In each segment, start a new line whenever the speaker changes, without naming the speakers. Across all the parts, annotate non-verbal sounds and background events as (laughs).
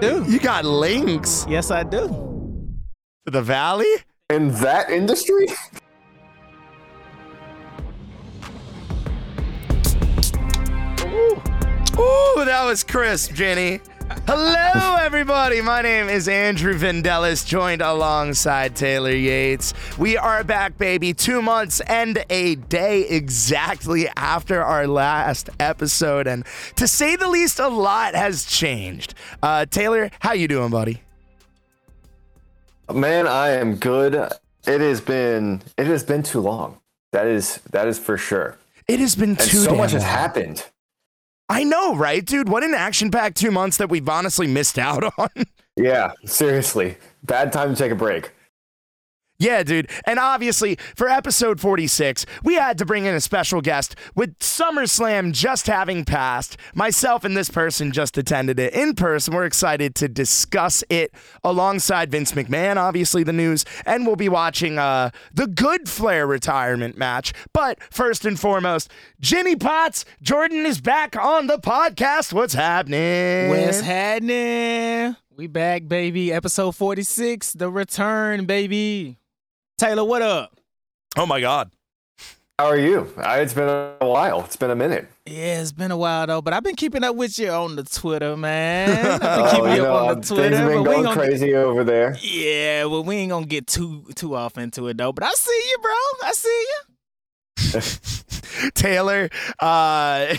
do.
You got links
Yes, I do.
to the valley?
In that industry?
Ooh, that was crisp, Jenny. Hello, everybody. My name is Andrew Vandellis, joined alongside Taylor Yates. We are back, baby, two months and a day exactly after our last episode, and to say the least, a lot has changed. Uh, Taylor, how you doing, buddy?
Man, I am good. It has been it has been too long. That is that is for sure.
It has been
And
too
so much has happened.
I know, right, dude? What an action-packed two months that we've honestly missed out (laughs) on.
Yeah, seriously. Bad time to take a break.
Yeah, dude. And obviously, for episode 46, we had to bring in a special guest with SummerSlam just having passed. Myself and this person just attended it in person. We're excited to discuss it alongside Vince McMahon, obviously, the news. And we'll be watching uh, the Good Flair retirement match. But first and foremost, Jenny Potts, Jordan is back on the podcast. What's happening?
What's happening? We back, baby. Episode 46, the return, baby. Taylor, what up?
Oh, my God.
How are you? It's been a while. It's been a minute.
Yeah, it's been a while though, but I've been keeping up with you on the Twitter, man. I've been (laughs)
Oh,
keeping
you
you
know,
up on the
things
Twitter,
have been
but we
going
ain't gonna
crazy over there.
Yeah, well, we ain't gonna get too too off into it though. But I see you, bro. I see you. (laughs)
Taylor, uh, (laughs)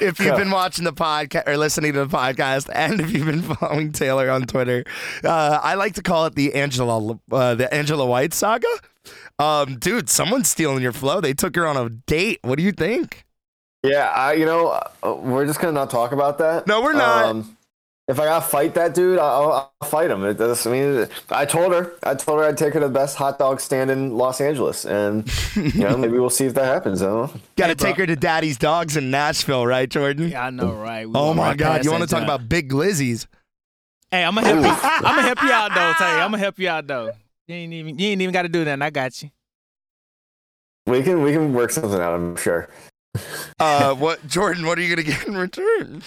if you've been watching the podcast or listening to the podcast, and if you've been (laughs) following Taylor on Twitter, uh, I like to call it the Angela, uh, the Angela White saga. Um, dude, someone's stealing your flow. They took her on a date. What do you think?
Yeah, I you know uh, we're just gonna not talk about that.
No, we're not.
Um, if I gotta fight that dude, I'll, I'll fight him. It does. I mean, I told her, I told her I'd take her to the best hot dog stand in Los Angeles, and you know (laughs) maybe we'll see if that happens. I don't know.
Got to
Hey,
take her to Daddy's Dogs in Nashville, right, Jordan?
Yeah, I know, right? We
Oh my God, you want to talk about Big Glizzies?
Hey, I'm gonna help you. (laughs) I'm gonna help you out though, Tay. I'm gonna help you out though. You ain't even you ain't even got to do that. I got you.
We can we can work something out. I'm sure.
Uh, what, Jordan? What are you gonna get in return?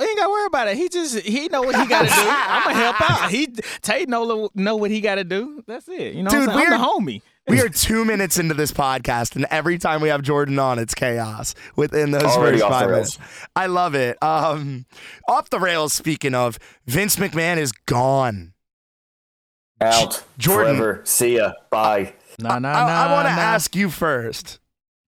We ain't gotta worry about it. He just he know what he gotta do. I'm gonna (laughs) help out. He Tay know know what he gotta do. That's it. You know,
Dude,
I'm, saying? I'm
we're-
the homie.
We are two minutes into this podcast, and every time we have Jordan on, it's chaos within those
Already
first five minutes. I love it. Um, off the rails. Speaking of, Vince McMahon is gone.
Out.
Jordan.
Forever. See ya. Bye.
Nah, nah,
I,
nah.
want to
nah.
ask you first.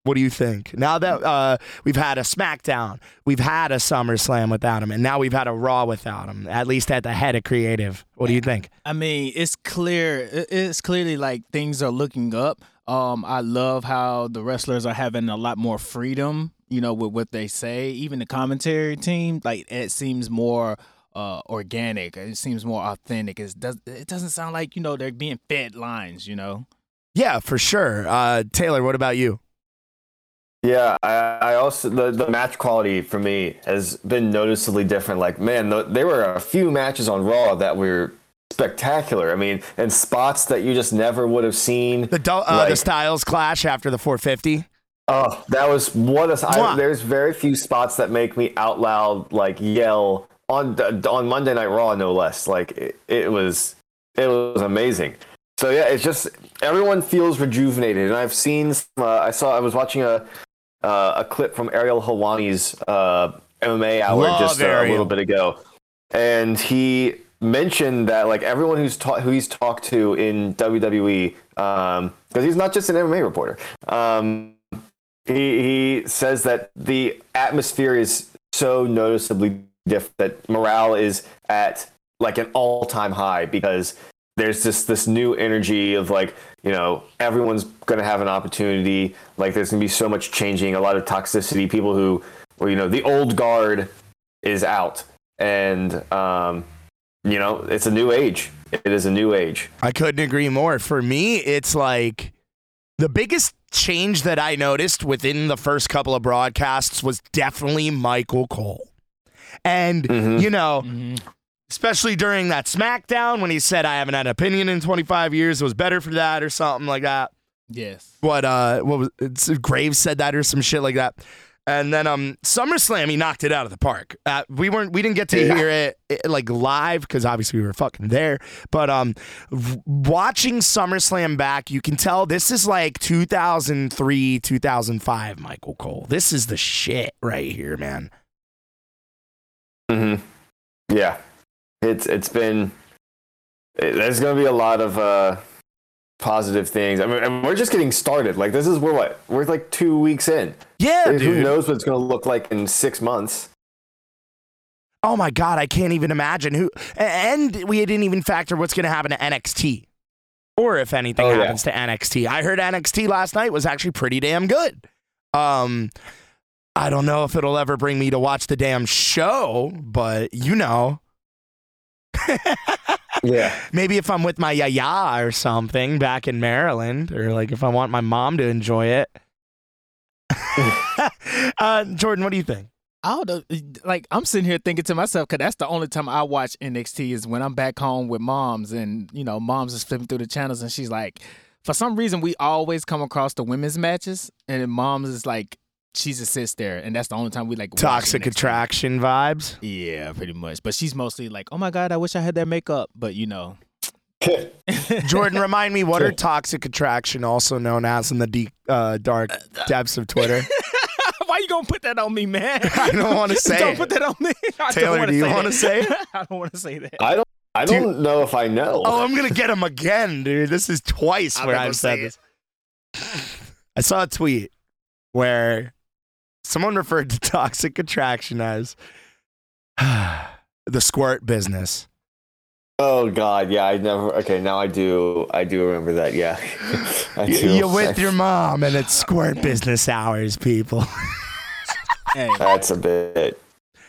What do you think? Now that uh, we've had a SmackDown, we've had a SummerSlam without him, and now we've had a Raw without him. At least at the head of creative. What do you think?
I mean, it's clear. It's clearly like things are looking up. Um, I love how the wrestlers are having a lot more freedom. You know, with what they say. Even the commentary team, like it seems more uh organic. It seems more authentic. It does. It doesn't sound like you know they're being fed lines. You know.
Yeah, for sure. Uh, Taylor, what about you?
Yeah, I, I also the, the match quality for me has been noticeably different. Like, man, the, there were a few matches on Raw that were spectacular. I mean, and spots that you just never would have seen.
The uh, the Styles clash after the 450.
Oh, that was what a. I, there's very few spots that make me out loud like yell on on Monday Night Raw, no less. Like it, it was, it was amazing. So yeah, it's just everyone feels rejuvenated, and I've seen. Uh, I saw. I was watching a uh, a clip from Ariel Helwani's uh, MMA hour
Love
just uh, a little bit ago, and he mentioned that like everyone who's ta- who he's talked to in WWE, because he's not just an MMA reporter. Um, he he says that the atmosphere is so noticeably different that morale is at like an all-time high because there's just this new energy of like you know everyone's going to have an opportunity like there's going to be so much changing a lot of toxicity people who well you know the old guard is out and um you know it's a new age it is a new age
I couldn't agree more. For me, it's like the biggest change that I noticed within the first couple of broadcasts was definitely Michael Cole. And,
Mhm.
you know,
Mhm.
Especially during that SmackDown when he said, I haven't had an opinion in 25 years, it was better for that or something like that.
Yes.
What, uh, what was it's, Graves said that or some shit like that. And then um SummerSlam, he knocked it out of the park. Uh, we weren't, we didn't get to
Yeah.
hear it, it, like live because obviously we were fucking there. But um, v- watching SummerSlam back, you can tell this is like 2003, 2005. Michael Cole, this is the shit right here, man.
hmm Yeah, it's it's been. It, there's going to be a lot of uh, positive things. I mean, and we're just getting started. Like this is we're what we're like two weeks in.
Yeah,
Who
dude.
knows what it's going to look like in six months?
Oh my god, I can't even imagine who. And we didn't even factor what's going to happen to NXT, or if anything
Oh, yeah.
happens to NXT. I heard NXT last night was actually pretty damn good. Um, I don't know if it'll ever bring me to watch the damn show, but you know, (laughs)
Yeah.
maybe if I'm with my yaya or something back in Maryland, or like if I want my mom to enjoy it. (laughs) uh, Jordan, what do you think?
I don't. Like I'm sitting here thinking to myself, because that's the only time I watch NXT is when I'm back home with moms, and you know, moms is flipping through the channels, and she's like, for some reason, we always come across the women's matches, and then moms is like, she just sits there, and that's the only time we like
Toxic
NXT.
attraction vibes.
Yeah, pretty much. But she's mostly like, oh my god, I wish I had that makeup, but you know. (laughs)
Jordan, remind me, what are (laughs) toxic attraction also known as in the deep, uh, dark depths of Twitter? (laughs)
Why you gonna put that on me, man?
I don't wanna say
Don't
it.
put that on me. I don't
Taylor,
wanna
do you
say
wanna say it?
I don't want to say that.
I don't. I don't know if I know.
Oh, I'm gonna get him again, dude. This is twice
I'm
where I've
gonna
said this. I saw a tweet where someone referred to toxic attraction as (sighs) the squirt business.
Oh God, yeah, I never. Okay, now I do. I do remember that. Yeah, (laughs) I.
You're with your (laughs) mom, and it's squirt business hours, people.
Hey,
That's a bit.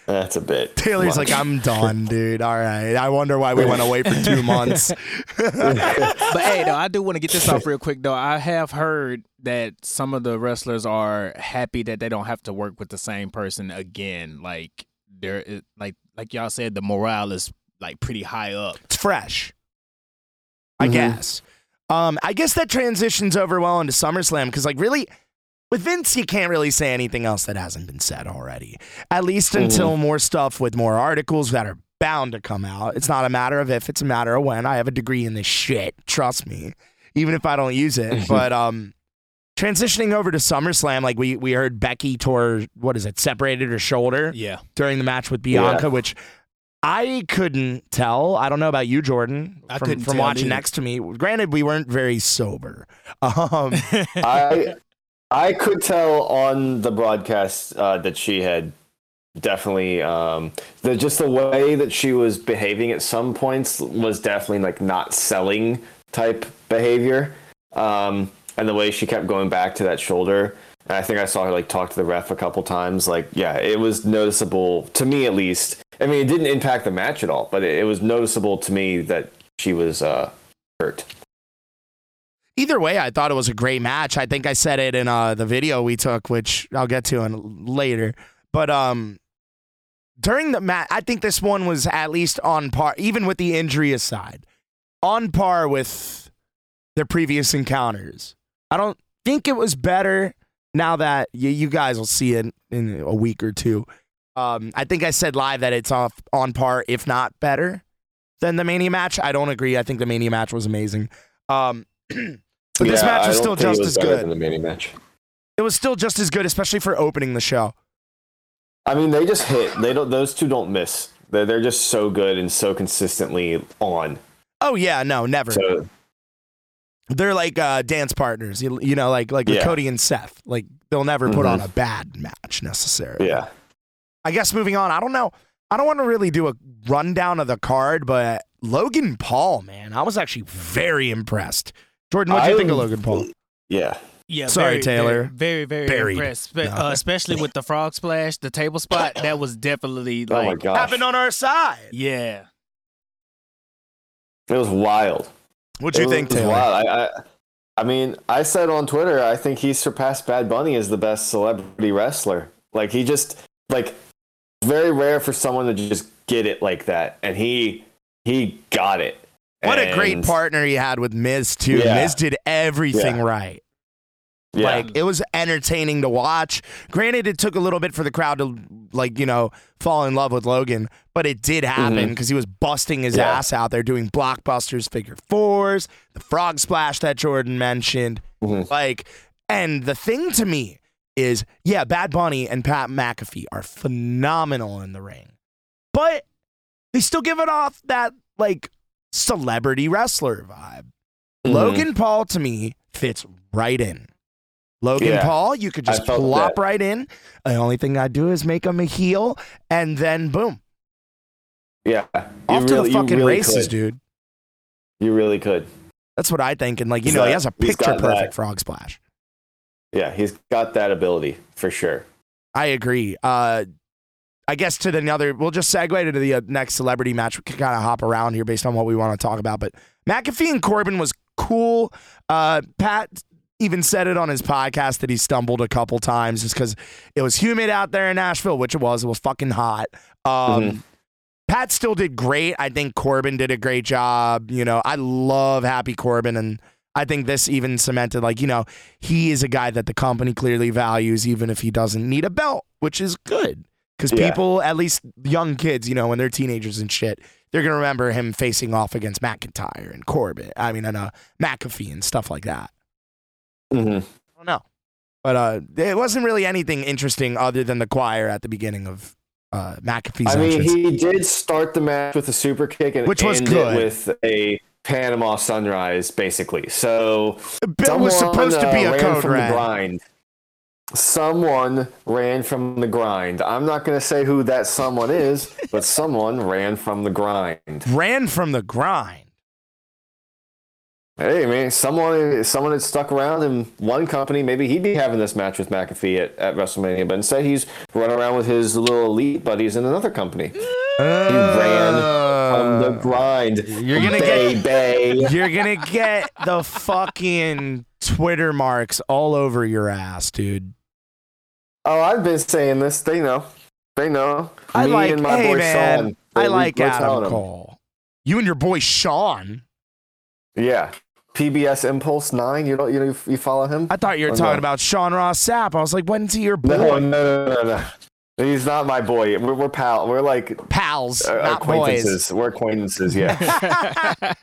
That's a bit.
Taylor's
much.
like, I'm done, (laughs) dude. All right. I wonder why we went away for two months.
but hey, though, I do want to get this off real quick. Though I have heard that some of the wrestlers are happy that they don't have to work with the same person again. Like there, is- like like y'all said, the morale is like pretty high up.
it's fresh. I
Mhm.
guess. Um, I guess that transitions over well into SummerSlam because, like, really, with Vince, you can't really say anything else that hasn't been said already. At least until more stuff with more articles that are bound to come out. It's not a matter of if; it's a matter of when. I have a degree in this shit. Trust me, even if I don't use it. but um, transitioning over to SummerSlam, like we we heard Becky tore what is it, separated her shoulder
Yeah,
during the match with Bianca, which I couldn't tell. I don't know about you, Jordan,
I
from,
couldn't
from
tell
watching
either.
next to me. Granted, we weren't very sober. (laughs) Um,
I I could tell on the broadcast uh, that she had definitely um, the just the way that she was behaving at some points was definitely like not selling type behavior, um, and the way she kept going back to that shoulder. And I think I saw her like talk to the ref a couple times. Like, yeah, it was noticeable to me at least. I mean, it didn't impact the match at all, but it, it was noticeable to me that she was uh, hurt.
either way, I thought it was a great match. I think I said it in uh, the video we took, which I'll get to in later. But um, during the match, I think this one was at least on par, even with the injury aside, on par with their previous encounters. I don't think it was better now that you, you guys will see it in a week or two. Um, I think I said live that it's off on par, if not better, than the Mania match. I don't agree. I think the Mania match was amazing. Um, (clears throat) but this match was still just
was
as good.
than the mini match.
It was still just as good, especially for opening the show.
I mean, they just hit. They don't. Those two don't miss. They're they're just so good and so consistently on.
Oh yeah, no, never.
So
They're like uh, dance partners, you, you know, like like
Yeah.
Cody and Seth. Like they'll never put
Mhm.
on a bad match necessarily.
yeah,
I guess moving on. I don't know. I don't want to really do a rundown of the card, but Logan Paul, man, I was actually very impressed. Jordan, what do you think of Logan Paul?
yeah.
yeah.
Sorry,
very,
Taylor.
Very, very, very
Buried.
impressed. Spe-
No.
uh, especially with the frog splash, the table spot. That was definitely
Oh
like,
gosh,
Happened on our side.
yeah.
it was wild.
What'd you
It
think, Taylor?
Wild. I, I, I mean, I said on Twitter, I think he surpassed Bad Bunny as the best celebrity wrestler. Like he just like very rare for someone to just get it like that, and he he got it.
What a great partner he had with Miz too.
Yeah.
Miz did everything
Yeah.
right.
Yeah.
Like it was entertaining to watch. Granted, it took a little bit for the crowd to like you know fall in love with Logan, but it did happen because he was busting his
Mm-hmm. Yeah.
ass out there doing blockbusters, figure fours, the frog splash that Jordan mentioned.
Mhm.
Like, and the thing to me is, yeah, Bad Bunny and Pat McAfee are phenomenal in the ring, but they still give it off that like celebrity wrestler vibe.
Mhm.
Logan Paul to me fits right in. Logan
Yeah,
Paul, you could just plop
that.
right in. The only thing I'd do is make him a heel, and then boom,
Yeah. You
off to the fucking
really
races,
could.
dude.
You really could.
That's what I think. And like you
He's
know, he has a picture perfect
that.
frog splash.
Yeah, he's got that ability for sure.
I agree. Uh, I guess to the other, we'll just segue to the uh, next celebrity match. We can kind of hop around here based on what we want to talk about. But McAfee and Corbin was cool. Uh, Pat even said it on his podcast that he stumbled a couple times just because it was humid out there in Nashville, which it was. It was fucking hot. Um,
Mhm.
Pat still did great. I think Corbin did a great job. You know, I love Happy Corbin, and I think this even cemented, like, you know, he is a guy that the company clearly values, even if he doesn't need a belt, which is good. Because
Yeah.
people, at least young kids, you know, when they're teenagers and shit, they're going to remember him facing off against McIntyre and Corbin. I mean, and uh, McAfee and stuff like that.
Hmm
I don't know. But uh, it wasn't really anything interesting other than the choir at the beginning of uh, McAfee's
I mean,
entrance.
he did start the match with a super kick and
Which was
end
good.
it with a Panama Sunrise, basically. So
Bill was supposed to be
uh,
a
ran
code
from
red.
the grind. Someone ran from the grind. I'm not going to say who that someone is, but someone ran from the grind.
ran from the grind.
Hey man, someone someone had stuck around in one company. Maybe he'd be having this match with McAfee at, at WrestleMania, but instead he's running around with his little elite buddies in another company. He ran from the grind.
Uh, You're gonna get-
baby. (laughs)
You're gonna get the fucking Twitter marks all over your ass, dude.
Oh, I've been saying this. They know. They know.
I
Me
like,
and my
hey
boy
man,
Sean.
I like Adam. Cole. You and your boy Sean.
Yeah. PBS Impulse Nine. You know, you know, you follow him.
I thought you were talking
no.
about Sean Ross Sapp. I was like, when's he your boy?
No, no, no, no, no. He's not my boy. We're, we're pal. We're like
Pals,
uh,
not boys.
We're acquaintances. Yeah. (laughs) (laughs)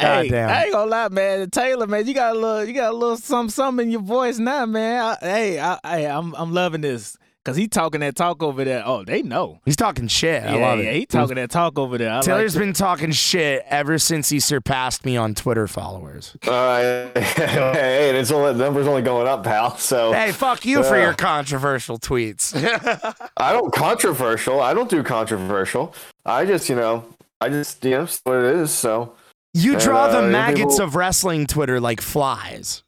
hey,
damn.
I ain't gonna lie, man. Taylor, man, you got a little, you got a little something, something in your voice now, man. I, hey, I, I, I'm, I'm loving this because he talking that talk over there. Oh, they know.
He's talking shit. I love
yeah,
it.
he talking that talk over there. I
Taylor's
like
been talking shit ever since he surpassed me on Twitter followers.
Uh, (laughs) hey, and it's only the number's only going up, pal. So
Hey, fuck you for your controversial tweets. (laughs)
I don't controversial. I don't do controversial. I just, you know, I just, you know, what it is. So
you
And,
draw the
uh,
maggots
people-
of wrestling Twitter like flies.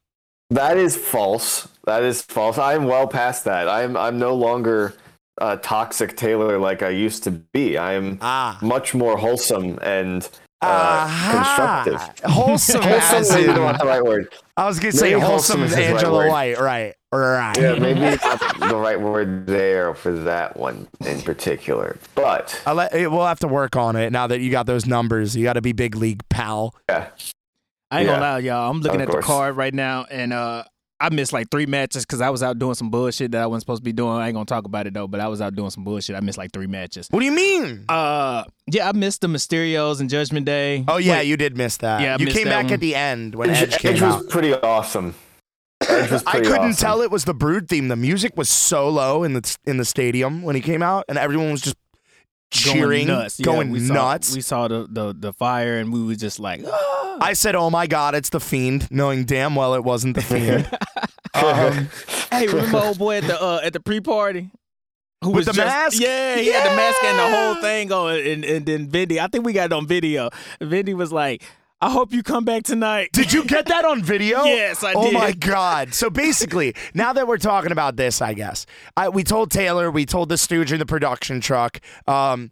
that is false. That is false. I'm well past that. I'm, I'm no longer a toxic Taylor like I used to be. I'm
Ah.
much more wholesome and uh, constructive.
Wholesome, (laughs)
Wholesome,
as in-
not the right word.
I was gonna say wholesome,
wholesome is the right
Angela. White, right? Right.
Yeah, maybe (laughs) not the right word there for that one in particular. But
I'll let, eh, we'll have to work on it now that you got those numbers. You got to be big league, pal.
yeah,
I ain't gonna lie, y'all. I'm looking
Of
at
course.
the card right now, and uh, I missed like three matches because I was out doing some bullshit that I wasn't supposed to be doing. I ain't gonna talk about it though, but I was out doing some bullshit. I missed like three matches.
What do you mean?
Uh, yeah, I missed the Mysterios and Judgment Day.
Oh yeah,
Wait,
you did miss that.
Yeah, I
you came back
one.
at the end when
Edge,
Edge came
Edge
out.
was pretty awesome. Edge was (laughs)
I couldn't
awesome.
tell it was the Brood theme. The music was so low in the in the stadium when he came out, and everyone was just cheering,
going nuts. Yeah,
going
we saw-
nuts.
we saw the, the the fire, and we was just like, ah.
I said, "Oh my God, it's the Fiend," knowing damn well it wasn't the Fiend. (laughs) (laughs) um,
Hey, remember old boy at the uh, at the pre party? Who
With
was
the
just,
mask?
Yeah, he had the mask and the whole thing going. And, and then Vindy, I think we got it on video. Vindy was like, I hope you come back tonight.
Did you get that on video? (laughs)
Yes, I
oh
did.
Oh my god! So basically, now that we're talking about this, I guess I, we told Taylor, we told the Stooge in the production truck. Um,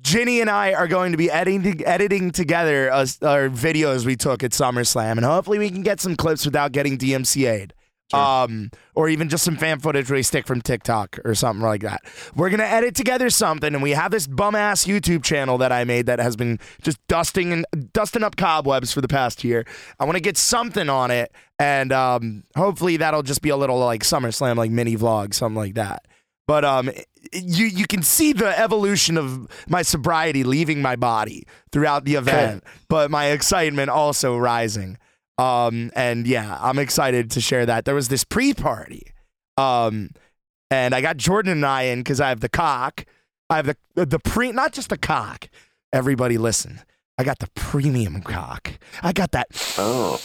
Ginny and I are going to be editing editing together us our videos we took at SummerSlam, and hopefully we can get some clips without getting DMCA'd. Um, or even just some fan footage we stick from TikTok or something like that. We're gonna edit together something, and we have this bum ass YouTube channel that I made that has been just dusting and dusting up cobwebs for the past year. I want to get something on it, and um, hopefully that'll just be a little like SummerSlam, like mini vlog, something like that. But um, you you can see the evolution of my sobriety leaving my body throughout the event, but my excitement also rising. Um, and yeah, I'm excited to share that. There was this pre-party, um, and I got Jordan and I in because I have the cock. I have the the pre, not just the cock. Everybody, listen. I got the premium cock. I got that.
Oh.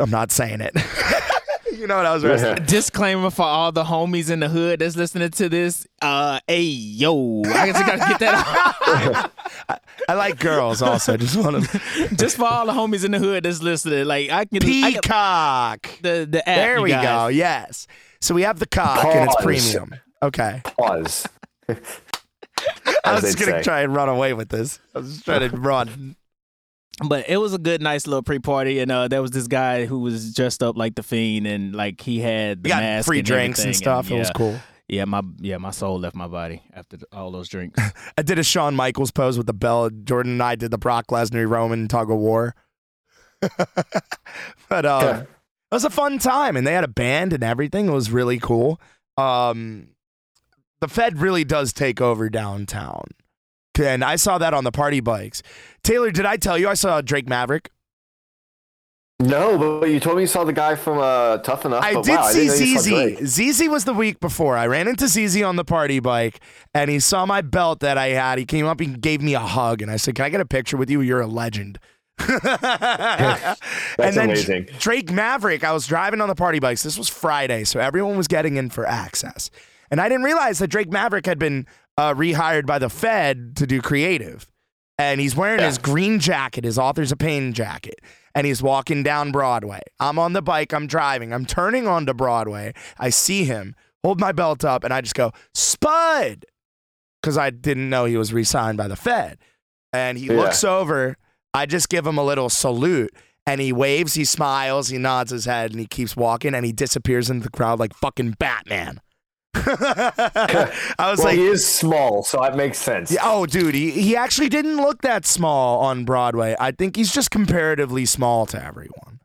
I'm not saying it. (laughs) (laughs) you know what I was wrestling.
Disclaimer for all the homies in the hood that's listening to this. Uh, hey yo, I guess I gotta get that. out. (laughs)
I like girls also. Just want to (laughs)
Just for all the homies in the hood that's listening, like I can. I can
peacock.
the the app.
There we go. Yes. So we have the cock and it's premium. Okay.
Pause.
I was just gonna
say.
try and run away with this. I was just trying to run.
But it was a good, nice little pre-party, and uh, there was this guy who was dressed up like the fiend, and like he had the
got
mask
free
and
drinks and
everything,
stuff.
yeah,
it was cool.
Yeah, my yeah, my soul left my body after the, all those drinks. (laughs)
I did a Shawn Michaels pose with the bell. Jordan and I did the Brock Lesnar Roman tug of war. (laughs) but um,
Yeah.
it was a fun time, and they had a band and everything. It was really cool. Um, the Fed really does take over downtown, and I saw that on the party bikes. Taylor, did I tell you I saw Drake Maverick?
No, but you told me you saw the guy from uh, Tough Enough.
I did
wow,
see
didn't know you saw Drake.
ZZ. ZZ was the week before. I ran into ZZ on the party bike, and he saw my belt that I had. He came up and gave me a hug, and I said, "Can I get a picture with you? You're a legend." (laughs) and
That's
then
amazing.
Drake Maverick. I was driving on the party bikes. This was Friday, so everyone was getting in for access, and I didn't realize that Drake Maverick had been uh, rehired by the Fed to do creative, and he's wearing
Yeah.
his green jacket, his Authors of Pain jacket and he's walking down Broadway. I'm on the bike, I'm driving, I'm turning onto Broadway. I see him, hold my belt up, and I just go, Spud! Because I didn't know he was re signed by the Fed. And he
Yeah.
looks over, I just give him a little salute. And he waves, he smiles, he nods his head, and he keeps walking, and he disappears into the crowd like fucking Batman. I was
Well,
like,
he is small, so that makes sense.
yeah, oh, dude, he, he actually didn't look that small on Broadway. I think he's just comparatively small to everyone.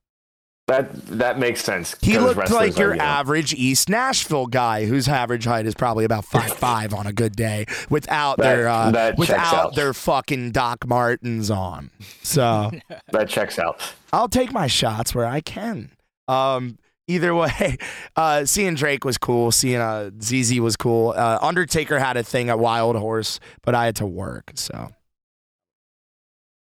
That that makes sense.
He looked like your
are, you know,
average East Nashville guy, whose average height is probably about five (laughs) five on a good day, without
That-
their uh, without their fucking Doc Martens on. So (laughs)
that checks out.
I'll take my shots where I can. Um, either way, (laughs) uh, seeing Drake was cool. Seeing uh, ZZ was cool. Uh, Undertaker had a thing at Wild Horse, but I had to work. So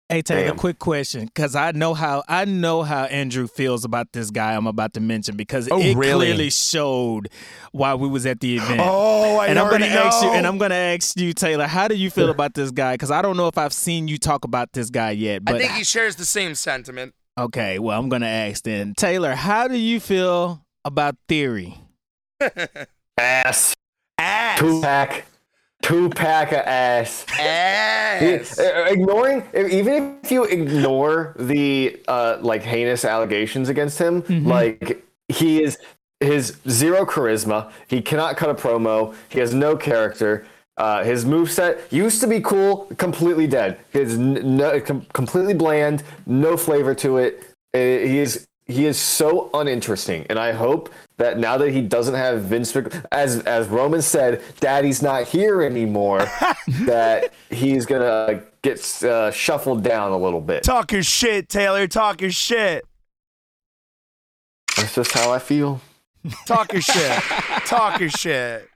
Hey Taylor,
Damn.
quick question, because I know how I know how Andrew feels about this guy I'm about to mention because
Oh,
it
really?
clearly showed while we was at the event.
oh, I
and I'm gonna ask you,
know.
and I'm gonna ask you, Taylor, how do you feel about this guy? Because I don't know if I've seen you talk about this guy yet. But
I think he shares the same sentiment.
Okay, well, I'm gonna ask then, Taylor, how do you feel about Theory?
Ass.
Ass.
Two pack. Two pack of ass.
Ass.
Uh, ignoring even if you ignore the uh, like heinous allegations against him like he is his zero charisma he cannot cut a promo he has no character uh, his move set used to be cool completely dead his n- no, com- completely bland no flavor to it Uh, he is he is so uninteresting and i hope that now that he doesn't have vince Mc- as as roman said daddy's not here anymore (laughs) that he's gonna get uh, shuffled down a little bit
Talk your shit, Taylor. Talk your shit.
that's just how i feel
Talk your shit. Talk your shit.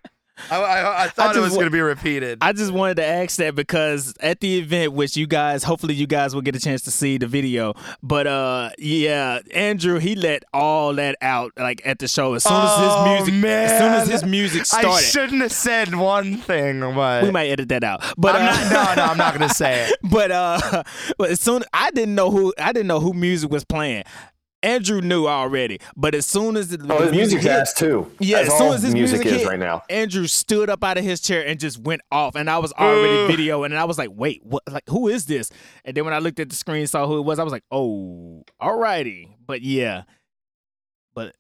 I, I, I thought it was
wa-
going to be repeated.
I just wanted to ask that because at the event, which you guys, hopefully you guys will get a chance to see the video. But uh, yeah, Andrew, he let all that out like at the show as soon as
Oh,
his music, as soon as his music started.
I shouldn't have said one thing, but
we might edit that out, but
I'm
uh,
not, no, no, I'm not going to say it. (laughs)
but uh, but as soon I didn't know who I didn't know who music was playing. Andrew knew already, but as soon as the,
oh
the
his
music
music's
hit,
ass too
Yeah,
as
as soon as his
music,
music
is
hit,
right now
Andrew stood up out of his chair and just went off, and I was already videoing, and I was like, "Wait, what? Like, who is this?" And then when I looked at the screen, saw who it was, I was like, "Oh, alrighty." But yeah, but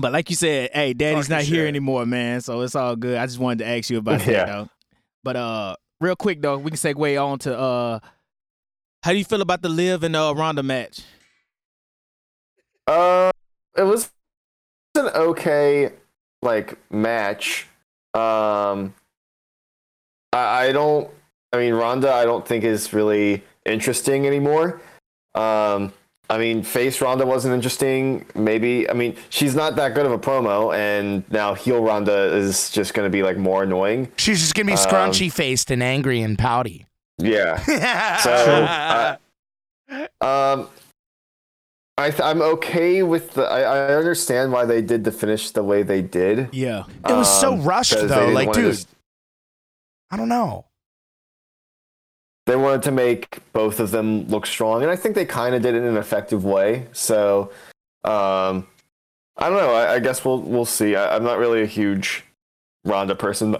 But like you said, hey, Daddy's not here
shit.
anymore, man. So it's all good. I just wanted to ask you about
Yeah.
that, though. But uh, real quick though, we can segue on to uh, how do you feel about the Liv and uh Ronda match?
Uh, it was an okay like match. Um, I, I don't. I mean, Ronda, I don't think is really interesting anymore. Um, I mean, face Ronda wasn't interesting. Maybe I mean she's not that good of a promo, and now heel Ronda is just going to be like more annoying.
She's just gonna be
Um,
scrunchy faced and angry and pouty.
Yeah. (laughs) So, uh, (laughs) um, I th- I'm okay with the. I, I understand why they did the finish the way they did.
Yeah,
It was so
Um,
rushed though. Like, dude, I don't know.
they wanted to make both of them look strong, and I think they kind of did it in an effective way. So, um, I don't know. I, I guess we'll we'll see. I, I'm not really a huge Ronda person,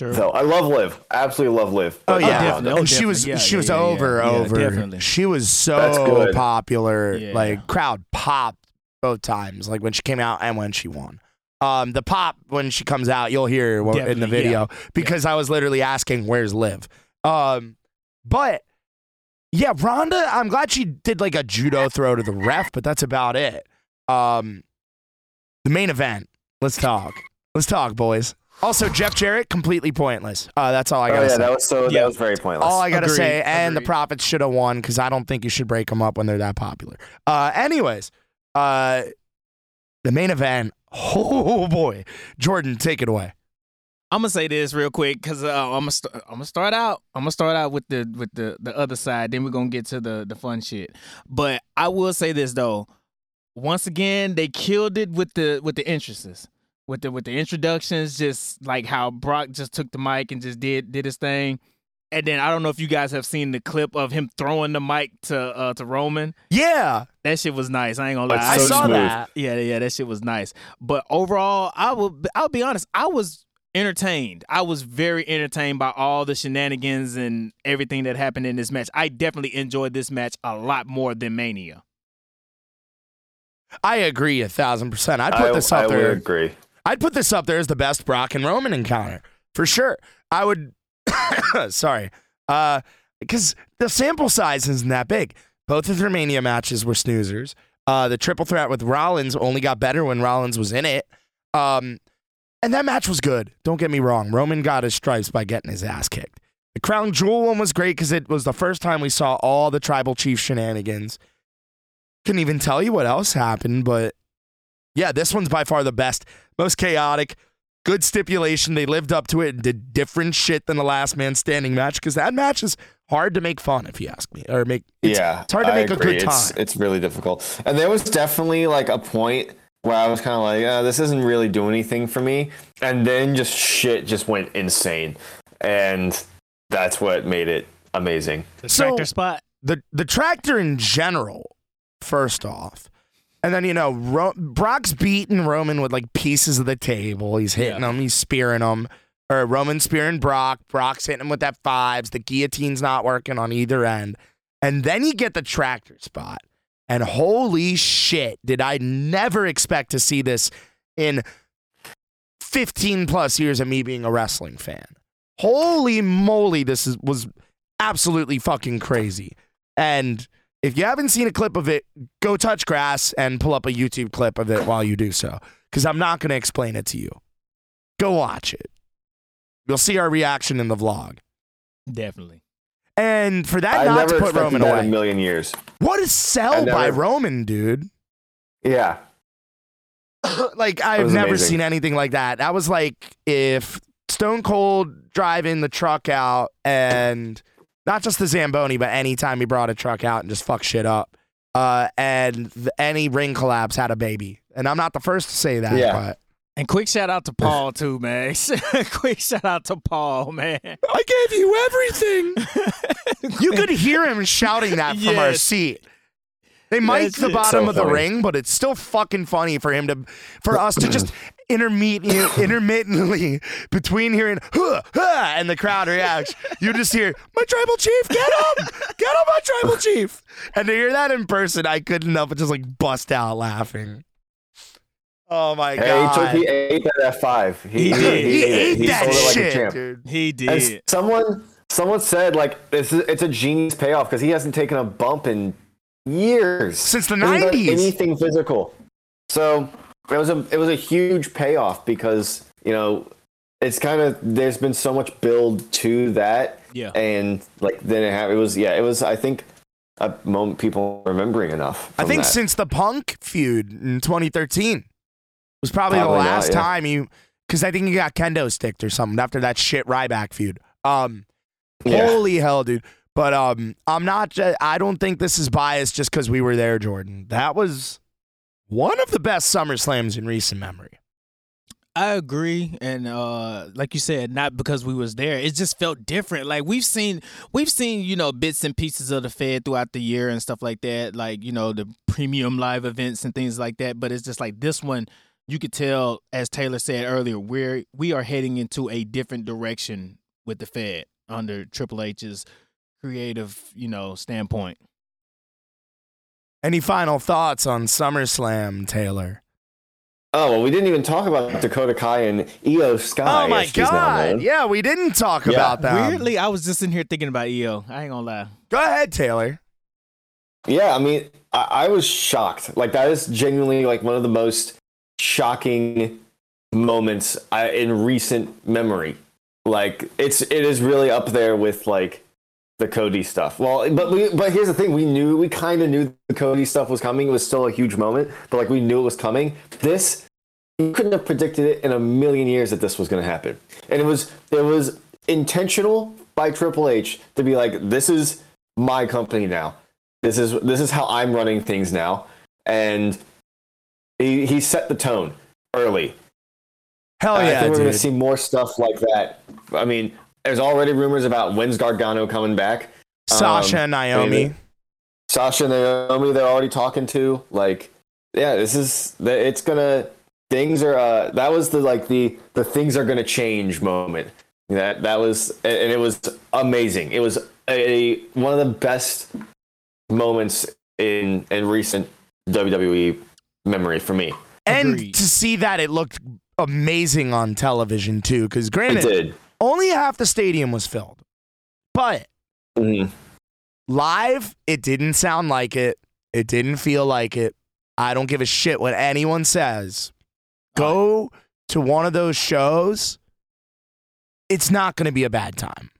true.
though. I love Liv. Absolutely love Liv.
Oh yeah,
not
definitely.
Ronda.
Oh,
and she was
definitely. Yeah,
she
yeah,
was
yeah, yeah.
over
Yeah,
over.
definitely.
She was so popular.
Yeah.
Like crowd popped both times. Like when she came out and when she won. Um, the pop when she comes out, you'll hear wh- in the
Definitely,
video because I was literally asking, "Where's Liv?" Um, but yeah, Ronda. I'm glad she did like a judo throw to the ref, but that's about it. Um, the main event. Let's talk. Let's talk, boys. Also, Jeff Jarrett completely pointless. Uh, that's all I
Oh
gotta
yeah,
say.
that was so.
Yeah.
That was very pointless.
All I gotta
Agreed,
say, and the
agreed.
Profits should have won because I don't think you should break them up when they're that popular. Uh, anyways, uh, the main event. (laughs) Oh boy, Jordan, take it away.
I'm gonna say this real quick because uh, I'm gonna st- I'm gonna start out. I'm gonna start out with the with the the other side. Then we're gonna get to the the fun shit. But I will say this though. Once again, they killed it with the with the entrances, with the with the introductions. Just like how Brock just took the mic and just did did his thing. And then I don't know if you guys have seen the clip of him throwing the mic to uh, to Roman.
Yeah,
That shit was nice. I ain't gonna lie.
It's
I saw
smooth.
that.
Yeah, yeah, that shit was nice. But overall, I will I'll be honest, I was entertained. I was very entertained by all the shenanigans and everything that happened in this match. I definitely enjoyed this match a lot more than Mania.
I agree a thousand percent. I'd put
I,
this up there
I would agree.
I'd put this up there as the best Brock and Roman encounter for sure. I would. (coughs) sorry, uh, because the sample size isn't that big. Both of their Mania matches were snoozers. Uh, the triple threat with Rollins only got better when Rollins was in it. Um, and that match was good. Don't get me wrong. Roman got his stripes by getting his ass kicked. The Crown Jewel one was great because it was the first time we saw all the tribal chief shenanigans. Couldn't even tell you what else happened, but yeah, this one's by far the best, most chaotic, good stipulation. They lived up to it and did different shit than the last man standing match because that match is hard to make fun, if you ask me, or make. It's,
yeah,
it's hard to
I
make a good time.
it's really difficult. And there was definitely like a point where I was kind of like, uh, this isn't really doing anything for me. And then just shit just went insane, and that's what made it amazing.
The
So-
tractor spot.
the the tractor in general, first off, and then you know Ro- Brock's beating Roman with like pieces of the table. He's hitting
Yeah.
him. He's spearing him. Or Roman spearing Brock. Brock's hitting him with that fives. The guillotine's not working on either end. And then you get the tractor spot. And holy shit, did I never expect to see this in 15 plus years of me being a wrestling fan. Holy moly, this is, was absolutely fucking crazy. And if you haven't seen a clip of it, go touch grass and pull up a YouTube clip of it while you do so. Because I'm not going to explain it to you. Go watch it. You'll see our reaction in the vlog.
Definitely.
And for that
I
not to put Roman
that in a
away,
million years.
what a
I
sell by Roman, dude.
Yeah, (coughs)
like I've never
amazing.
seen anything like that. That was like if Stone Cold driving the truck out and not just the Zamboni, but anytime he brought a truck out and just fuck shit up. Uh, and th- any ring collapse had a baby. And I'm not the first to say that,
Yeah.
but
And quick shout out to Paul too, man. (laughs) quick shout out to Paul, man.
I gave you everything. (laughs) you could hear him shouting that from our seat. They mic'd the bottom
So
of the
funny.
ring, but it's still fucking funny for him to, for us to just (clears throat) intermediate, intermittently between hearing huh, huh, and the crowd reacts. You just hear my tribal chief, get him, get him, my tribal chief, and to hear that in person, I couldn't help but just like bust out laughing. Oh my
Hey, he,
god.
took, he ate that F5. He,
He did.
he
ate
ate.
He
that
sold it like a
shit,
champ.
dude.
He
And
did.
someone someone said like this is it's a genius payoff because he hasn't taken a bump in years
Since the 90s.
anything physical. So it was a it was a huge payoff because you know it's kind of there's been so much build to that
Yeah.
and like then it, ha- it was yeah it was I think a moment people remembering enough.
I think
that.
since the Punk feud in 2013 was probably,
Probably
the
not,
last
yeah.
time you, because I think he got kendo sticked or something after that shit Ryback feud. Um,
Yeah.
holy hell, dude. But um, I'm not. I don't think this is biased just because we were there, Jordan. That was one of the best Summer Slams in recent memory.
I agree, and uh, like you said, not because we was there. It just felt different. Like we've seen, we've seen, you know, bits and pieces of the Fed throughout the year and stuff like that. Like you know, the premium live events and things like that. But it's just like this one, you could tell, as Taylor said earlier, we're we are heading into a different direction with the Fed under Triple H's creative, you know, standpoint.
Any final thoughts on SummerSlam, Taylor?
Oh well, we didn't even talk about Dakota Kai and Iyo Sky.
oh my
as she's now
God! Yeah, we didn't talk
Yeah.
about that.
Weirdly, I was just in here thinking about Iyo. I ain't gonna lie.
Go ahead, Taylor.
Yeah, I mean, I, I was shocked. Like that is genuinely like one of the most shocking moments I, in recent memory. Like it's it is really up there with like the Cody stuff. Well, but we but here's the thing: we knew we kind of knew the Cody stuff was coming. It was still a huge moment, but like we knew it was coming. This you couldn't have predicted it in a million years that this was going to happen, and it was it was intentional by Triple H to be like, this is my company now. This is this is how I'm running things now, and he he set the tone early.
Hell
I
yeah,
think we're going to see more stuff like that. I mean, there's already rumors about when's Gargano coming back.
Sasha
Um,
and Naomi.
and Sasha and Naomi, they're already talking to. Like, yeah, this is it's gonna things are. Uh, that was the like the the things are gonna change moment. That that was and it was amazing. It was a one of the best moments in in recent WWE memory for me.
and
Agreed.
to see that it looked amazing on television too because
It
granted
did.
Only half the stadium was filled. But
Mhm.
live it didn't sound like it. It didn't feel like it. I don't give a shit what anyone says. Go to one of those shows. It's not going to be a bad time.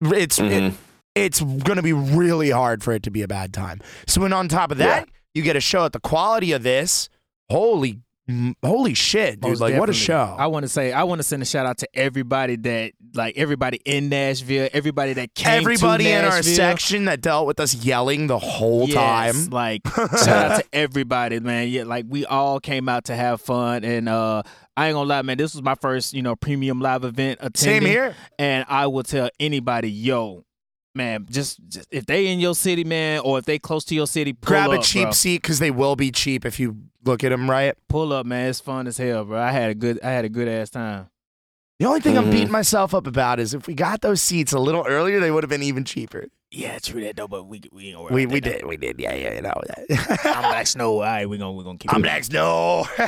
It's it-
Mhm.
it's going to be really hard for it to be a bad time. So when on top of that you get a show at the quality of this. Holy holy shit dude
Most
like what a show
I want to say I want to send a shout out to everybody that like everybody in Nashville, everybody that came
everybody
to
in our
Nashville.
section that dealt with us yelling the whole
Yes,
time
Like (laughs) shout out to everybody, man. Yeah, like we all came out to have fun and uh I ain't gonna lie, man. This was my first, you know, premium live event attending.
same here
And I will tell anybody, yo, man, just, just if they in your city, man, or if they close to your city, pull
grab a
up,
cheap
bro.
seat because they will be cheap if you look at them right.
Pull up, man. It's fun as hell, bro. I had a good, I had a good ass time.
The only thing I'm
Mhm.
beating myself up about is if we got those seats a little earlier, they would have been even cheaper.
Yeah, true that though, but we we ain't
We we did we did yeah yeah you know
though. I'm. Black Snow. (laughs) All right, we gonna we gonna keep. It.
I'm
it.
Black Snow. (laughs)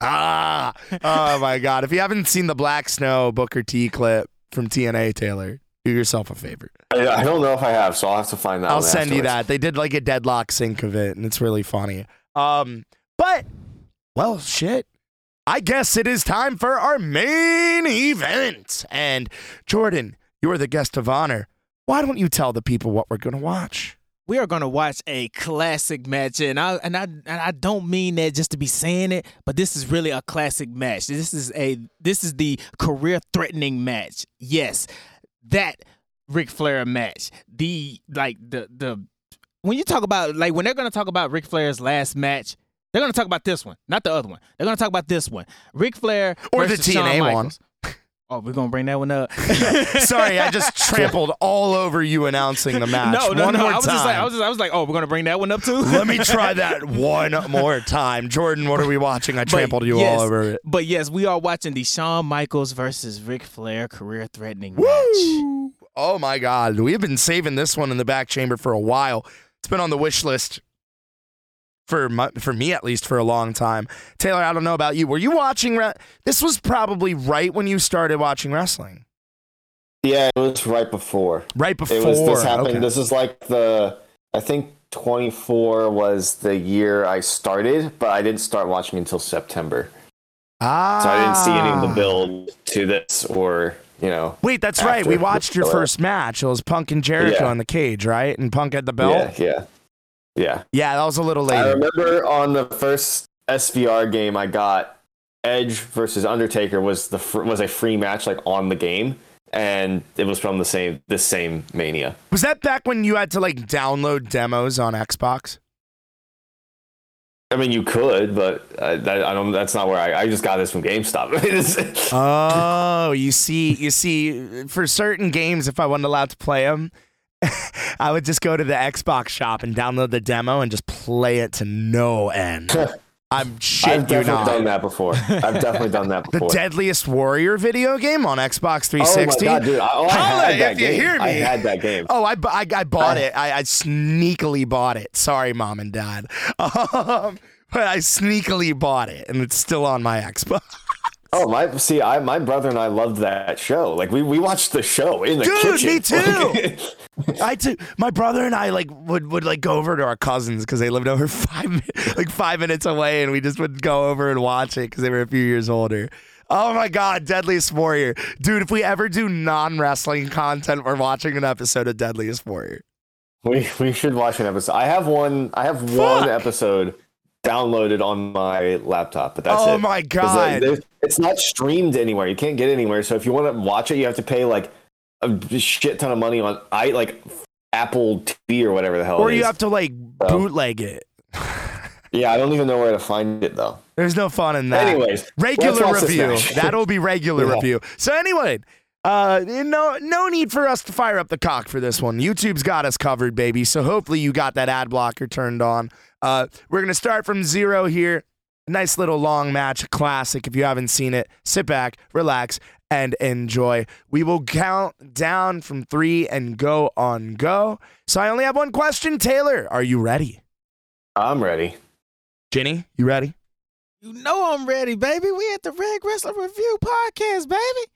ah oh my god! If you haven't seen the Black Snow Booker T clip from TNA, Taylor, do yourself a favor.
I, I don't know if I have, so I'll have to find that.
I'll
one
send you that. They did like a deadlock sync of it, and it's really funny. Um, but well, shit. I guess it is time for our main event. And Jordan, you are the guest of honor. Why don't you tell the people what we're gonna watch?
we are gonna watch a classic match, and I and I and I don't mean that just to be saying it, but this is really a classic match. This is a this is the career threatening match. Yes, that Ric Flair match. The like the the when you talk about like when they're gonna talk about Ric Flair's last match. They're gonna talk about this one, not the other one. They're gonna talk about this one. Ric Flair
Or the TNA one.
Oh, we're gonna bring that one up. (laughs) (laughs)
Sorry, I just trampled all over you announcing the match.
No, no,
one
no.
more
I was
time.
just like, I was just, I was like, oh, we're gonna bring that one up too.
Let me (laughs) try that one more time. Jordan, what are we watching? I
But
trampled you
yes,
all over it.
But yes, we are watching the Shawn Michaels versus Ric Flair career threatening match.
Oh my God. We've been saving this one in the back chamber for a while. It's been on the wish list for mu- for me at least for a long time. Taylor, I don't know about you. Were you watching? Re- this was probably right when you started watching wrestling.
Yeah, it was right before.
Right before.
It was this happened.
okay.
This is like the I think 24 was the year I started, but I didn't start watching until September.
ah.
So I didn't see any of the build to this or, you know.
Wait, that's right. We watched your first match. It was Punk and Jericho
Yeah.
in the cage, right? And Punk had the belt.
Yeah, yeah. Yeah.
Yeah, that was a little
late.
I
remember on the first SVR game I got Edge versus Undertaker was the was a free match like on the game and it was from the same this same Mania.
Was that back when you had to like download demos on Xbox?
I mean, you could, but I, that, I don't. That's not where I. I just got this from GameStop. (laughs)
Oh, you see, you see, for certain games, if I wasn't allowed to play them, (laughs) I would just go to the Xbox shop and download the demo and just play it to no end. (laughs) I'm shit
I've
you
definitely
not.
done that before. I've definitely done that (laughs) before. The.
Deadliest Warrior video game on Xbox 360.
oh my
360.
god, dude! I, oh, I
Holla
had that
if you
game.
hear
I had that game.
Oh, I, I, I bought
I- (sighs)
it. I, I sneakily bought it. Sorry, mom and dad. Um, but I sneakily bought it, and it's still on my Xbox.
Oh my! See, I my brother and I loved that show. Like we we watched the show in the
Dude,
kitchen.
me (laughs) too. I took my brother and I like would would like go over to our cousins because they lived over (laughs) five like five minutes away, and we just would go over and watch it because they were a few years older. Oh my god, Deadliest Warrior, dude! If we ever do non wrestling content, we're watching an episode of Deadliest Warrior.
we we should watch an episode. I have one. I have one episode downloaded on my laptop, but that's
Oh
it.
my
'Cause
God.
they- they- it's not streamed anywhere. You can't get anywhere. So if you want to watch it, you have to pay like a shit ton of money on i like Apple TV or whatever the hell.
Or you have to like
So-
bootleg it. (laughs)
Yeah, I don't even know where to find it though.
There's no fun in that.
Anyways,
regular
let's watch this
review. (laughs) That'll be regular
Yeah.
review. So anyway, uh, no, no need for us to fire up the cock for this one. YouTube's got us covered, baby. So hopefully you got that ad blocker turned on. Uh, we're gonna start from zero here. Nice little long match, classic. If you haven't seen it, sit back, relax, and enjoy. We will count down from three and go on go. So I only have one question, Taylor. Are you ready?
I'm ready.
Jinny, you ready?
You know I'm ready, baby. We at the Reg Wrestler Review podcast, baby.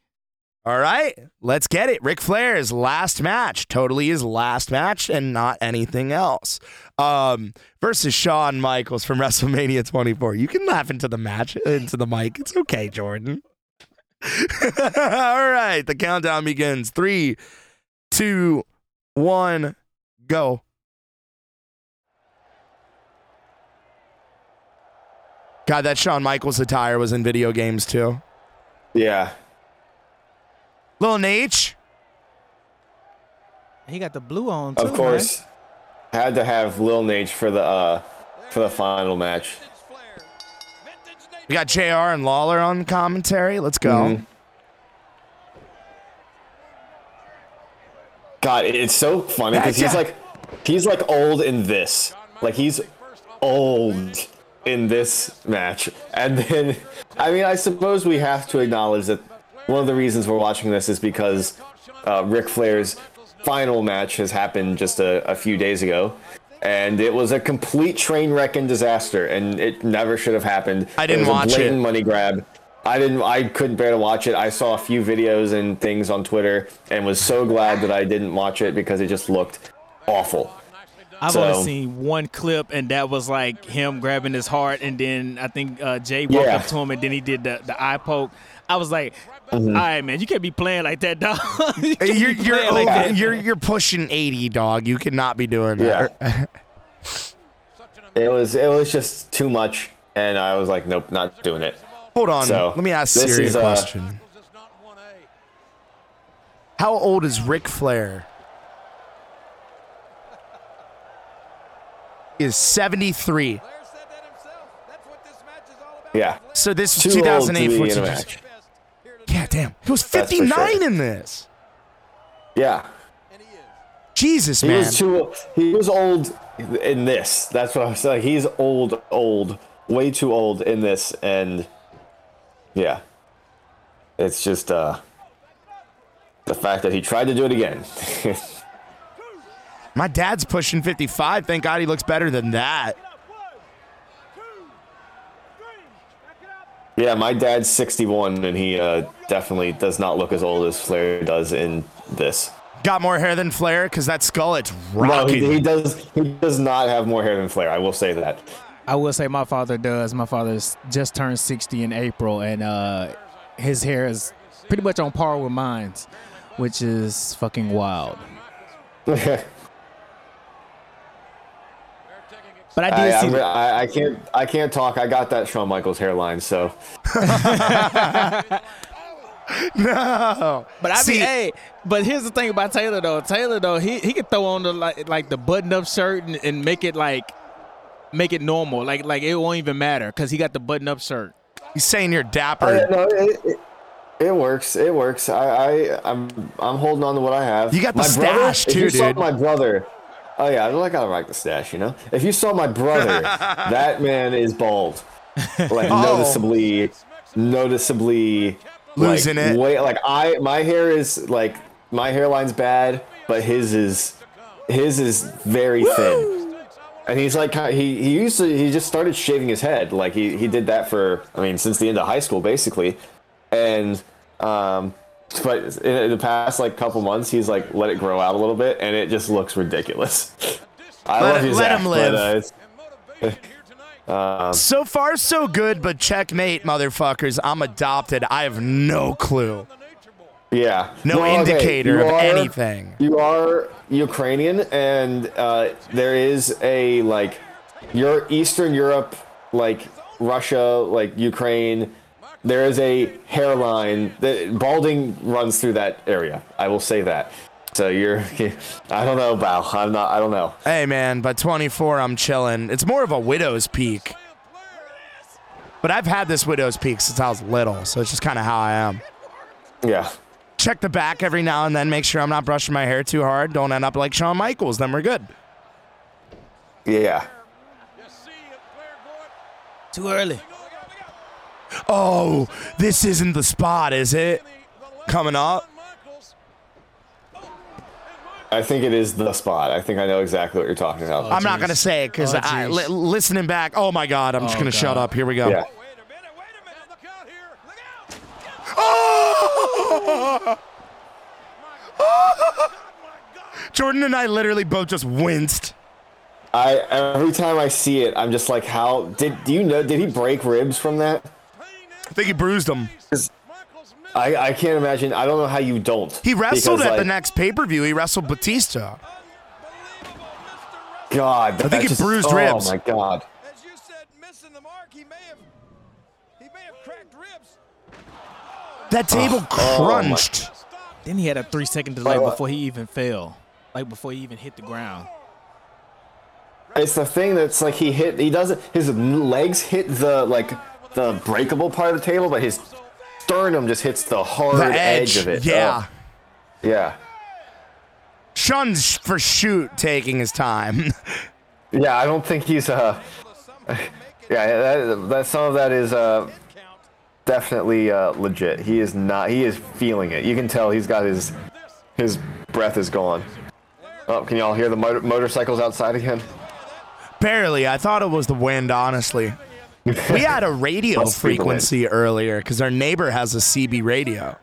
All right, let's get it. Ric Flair's last match, totally his last match, and not anything else. Um, versus Shawn Michaels from WrestleMania 24. You can laugh into the match, into the mic. It's okay, Jordan. (laughs) All right, the countdown begins. Three, two, one, go. God, that Shawn Michaels attire was in video games too.
Yeah.
Little Nate.
He got the blue on too.
Of course. Had to have Lil Nate for the uh for the final match.
We got JR and Lawler on commentary. Let's go.
Mhm. God, it's so funny because he's like he's like old in this. Like he's old in this match. And then (laughs) I mean I suppose we have to acknowledge that one of the reasons we're watching this is because uh, Ric Flair's final match has happened just a, a few days ago. And it was a complete train wreck and disaster, and it never should have happened.
I didn't
it was
watch
a blatant
it.
money grab. I didn't. I couldn't bear to watch it. I saw a few videos and things on Twitter, and was so glad that I didn't watch it because it just looked awful.
I've
So-
only seen one clip, and that was like him grabbing his heart, and then I think uh, Jay walked
Yeah.
up to him, and then he did the, the eye poke. I was like,
Mm-hmm.
"All right, man, you can't be playing like that, dog. (laughs) you can't
Hey, You're you're,
playing like that."
you're you're pushing 80, dog. You cannot be doing that. (laughs)
It was. It was just too much, and I was like, nope, not doing it.
Hold on.
So,
Let me ask a serious
is, uh,
question. How old is Ric Flair? Is 73.
Yeah,
So this was
too
2008
be in a
14.
match.
God damn. He was 59
sure.
in this.
Yeah.
Jesus,
he
man.
Was too, he was old in this. That's what I'm saying. He's old, old, way too old in this. And yeah, it's just uh, the fact that he tried to do it again. (laughs)
My dad's pushing 55. Thank God he looks better than that.
Yeah, my dad's 61 and he uh, definitely does not look as old as Flair does in this.
Got more hair than Flair because that skull it's
No, he, he does. He does not have more hair than Flair. I will say that.
I will say my father does. My father's just turned 60 in April, and uh, his hair is pretty much on par with mine's, which is fucking wild. (laughs) But I did
I,
see.
I, I can't. I can't talk. I got that Shawn Michaels hairline. So (laughs) (laughs) (laughs)
no.
But I
See-
mean, hey, but here's the thing about Taylor though. Taylor though, he he could throw on the like like the button up shirt and, and make it like make it normal. Like like it won't even matter because he got the button up shirt.
He's saying you're
Uh,
dapper.
no, it, it, it works. It works. I, I I'm I'm holding on to what I have.
You got the
my brother,
stash,
if
too,
you saw my brother. Oh yeah, I gotta rock the stash. You know, if you saw my brother, (laughs) that man is bald, like
Oh.
noticeably, noticeably
Losing
like,
it.
Way, like I, my hair is like my hairline's bad, but his is his is very thin. And he's like, kind- he he used to, he just started shaving his head. Like he he did that for, I mean, since the end of high school, basically. And um, but in, in the past like couple months, he's like let it grow out a little bit, and it just looks ridiculous. (laughs) I
Let
love
it-
you,
let
Zach,
him
but,
live. (laughs)
uh,
So far, so good, but checkmate, motherfuckers. I'm adopted. I have no clue.
yeah,
No
Well,
indicator
you
of
are-
anything.
You are Ukrainian, and uh, there is a like your Eastern Europe, like Russia, like Ukraine. There is a hairline that balding runs through that area. I will say that. So you're, (laughs) I don't know, Bao. I'm not. I don't know.
Hey, man, by 24, I'm chilling. It's more of a widow's peak. But I've had this widow's peak since I was little, so it's just kind of how I am.
Yeah.
Check the back every now and then, make sure I'm not brushing my hair too hard. Don't end up like Shawn Michaels, then we're good.
Yeah.
Too early.
Oh, this isn't the spot, is it? Coming up?
I think it is the spot. I think I know exactly what you're talking about.
I'm not going to say it because
Oh,
I li- listening back. Oh my God, I'm just
Oh,
going to shut up. Here we go.
yeah.
Oh! (laughs) Jordan and I literally both just winced.
I every time I see it, I'm just like, how did do you know? Did he break ribs from that?
I think he bruised him.
I, I can't imagine. I don't know how you don't.
He wrestled
Because,
at the next pay per view. He wrestled Batista.
God,
I think
that
he
just-
bruised
oh
ribs.
Oh my God.
As you said, missing the mark, he may have he may have cracked ribs.
That table
oh my-
crunched.
Then he had a three second delay
Oh, uh,
before he even fell, like before he even hit the ground.
It's the thing that's like he hit. He doesn't. His legs hit the like the breakable part of the table, but his sternum just hits the hard
the
edge.
edge.
of it.
Yeah.
Oh, yeah.
Shuns for shoot taking his time. (laughs)
Yeah. I don't think he's uh. (laughs) Yeah. That, that some of that is uh definitely uh legit. He is not. He is feeling it. You can tell he's got his his breath is gone. Oh, can y'all hear the motor- motorcycles outside again?
Barely. I thought it was the wind, honestly. (laughs) We had a radio
Must be
frequency earlier because our neighbor has a CB radio.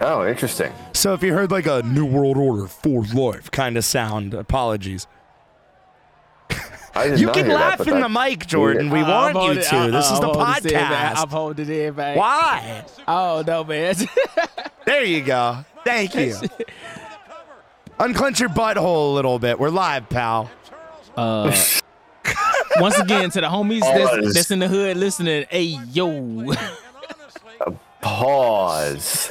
Oh, interesting.
So if you heard like a New World Order for life kind of sound, apologies.
I
You can
hear that,
laugh in the mic, Jordan. We
I'm
want you
holding-
to.
I-
this is
I'm
the
holding man.
podcast.
I'm holding it in, man.
Why?
Oh no, man. (laughs)
There you go. Thank you. (laughs) Unclench your butthole a little bit. We're live, pal.
Uh, (laughs) Once again, to the homies that's, that's in the hood listening, hey yo.
Pause.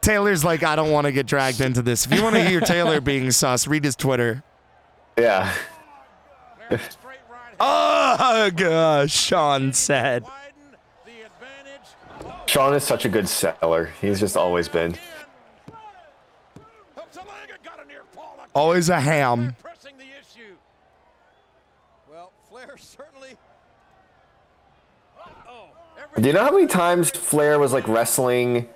Taylor's like, I don't want to get dragged into this. If you want to hear Taylor (laughs) being sus, read his Twitter.
Yeah. (laughs)
Oh, gosh, Shawn said.
Shawn is such a good seller. He's just always been.
Always a ham.
Pressing the issue. Well, Flair certainly. Oh, every
Do you know how many times Flair was like wrestling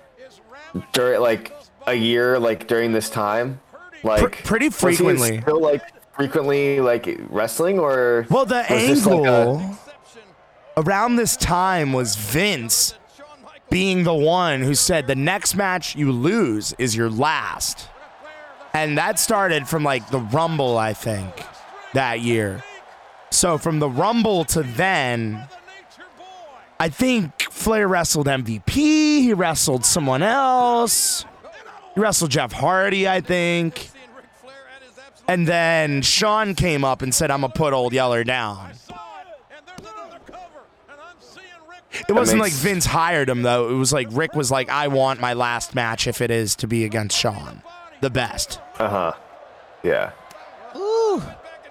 during like a year, like during this time? Like
pretty frequently.
still like frequently like wrestling or
Well, the
this like a-
angle. around this time was Vince being the one who said the next match you lose is your last. And that started from like the Rumble, I think, that year. So from the Rumble to then, I think Flair wrestled MVP. He wrestled someone else. He wrestled Jeff Hardy, I think. And then Shawn came up and said, I'm going to put Old Yeller down. It wasn't like Vince hired him, though. It was like Ric was like, I want my last match if it is to be against Shawn. The best.
Uh huh. Yeah.
Ooh.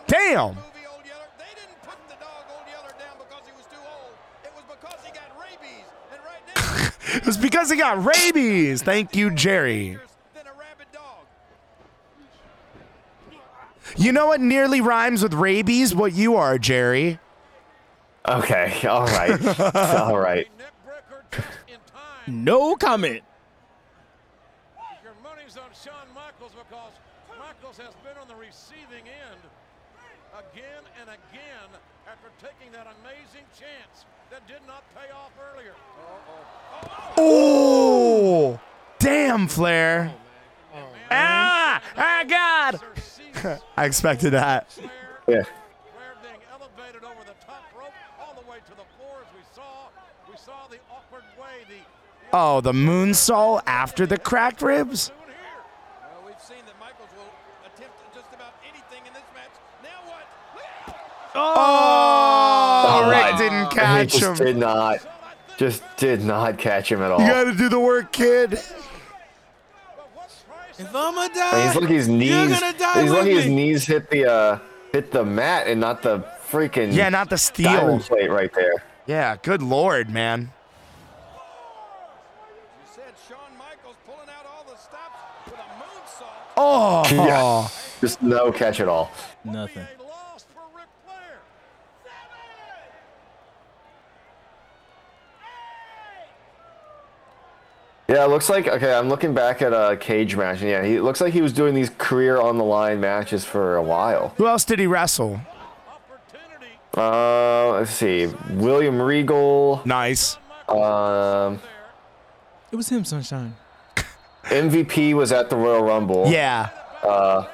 Damn.
Movie Old Yeller. They didn't put the dog Old Yeller down because he was too old. It was because he got rabies. And right now,
It was because he got rabies. Thank you, Jerry.
than a rabid dog.
You know what nearly rhymes with rabies? What you are, Jerry.
Okay. All right. (laughs) All right.
Neck breaker just in time.
No comment.
Your money's on Shawn Michaels because Michaels has been on the receiving end again and again after taking that amazing chance that did not pay off earlier.
Oh, damn, Flair. Ah, ah, God. (laughs) I expected that.
Flair,
Yeah.
Flair being elevated over the top rope all the way to the floor as we saw. We saw the awkward way the
Oh, the moonsault after the cracked ribs?
Well, we've seen that Michaels will attempt just about anything in this match. Now what?
Oh,
Oh, Ric
didn't
He
catch
just
him.
did not. Just did not catch him at all.
You gotta do the work, kid.
But
If I'ma
And
die,
he's lucky his
you're
knees.
gonna die
He's
with
lucky his knees hit the uh, hit the mat and not the freaking
Yeah, not the steel.
plate right there.
Yeah, good lord, man.
You said Shawn Michaels pulling out all the stops with a moonsault.
Oh, (laughs)
Yeah. Just no catch at all.
Nothing.
a loss for Ric Flair.
Yeah, it looks like okay. I'm looking back at a cage match, and yeah, he looks like he was doing these career on the line matches for a while.
who else did he wrestle?
Uh, let's see, William Regal,
Nice.
um,
It was him, Sunshine.
MVP was at the Royal Rumble.
Yeah.
Uh,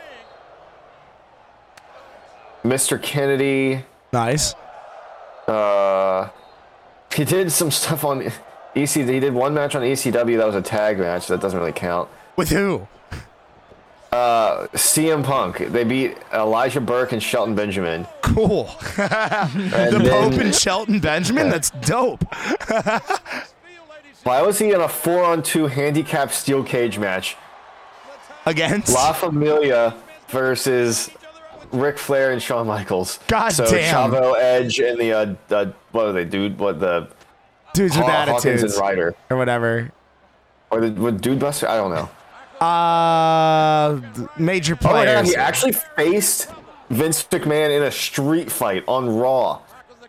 Mr. Kennedy.
Nice.
Uh, he did some stuff on EC. He did one match on ECW that was a tag match. That doesn't really count.
With who?
Uh, CM Punk. They beat Elijah Burke and Shelton Benjamin.
Cool. (laughs) The
then-
Pope and Shelton Benjamin? That's dope. (laughs)
Why was he in a four-on-two handicap steel cage match?
Against?
La Familia versus Ric Flair and Shawn Michaels.
God
so
damn.
Chavo, Edge, and the uh, uh, what are they, dude? What the
Dudes with
Haw- Hawkins
attitudes.
and Ryder
Or whatever.
or the what, Dude Buster? I don't know.
Uh, major
Oh my god,
players.
he actually faced Vince McMahon in a street fight on Raw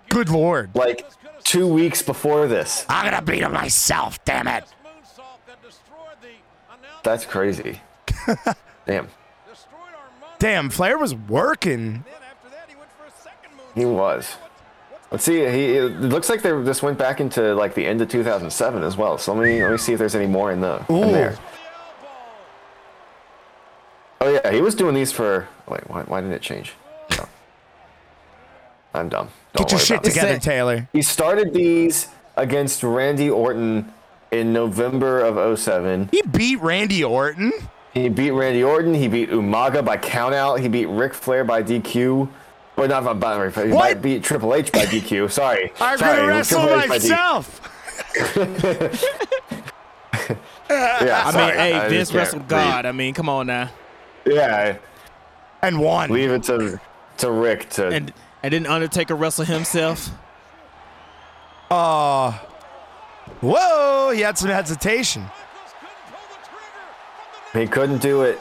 Good lord.
like two weeks before this.
I'm gonna beat him myself, damn it.
Moonsault that destroyed the announcement.
That's crazy. (laughs) Damn,
destroyed our money.
Damn, Flair was working.
Then after that, he went for a second moonsault.
he was. Let's see. He it looks like they this went back into like the end of 2007 as well. So let me let me see if there's any more in the in there. Oh yeah, he was doing these for. Wait, why, why didn't it change? No. I'm dumb. Don't
Get your shit together,
Say-
Taylor.
He started these against Randy Orton in November of 07.
He beat Randy Orton.
He beat Randy Orton. He beat Umaga by countout. He beat Ric Flair by DQ. Or not by, by, by he
What?
beat Triple H by DQ. Sorry.
I'm
Sorry,
gonna wrestle
Triple H by D- (laughs) (laughs)
myself.
Yeah,
I
sorry,
mean, hey,
just
Vince
can't
wrestled
read.
God. I mean, come on now.
Yeah,
And won.
leave it to to Ric to.
And and didn't Undertaker wrestle himself?
Uh, whoa, he had some hesitation.
he couldn't do it.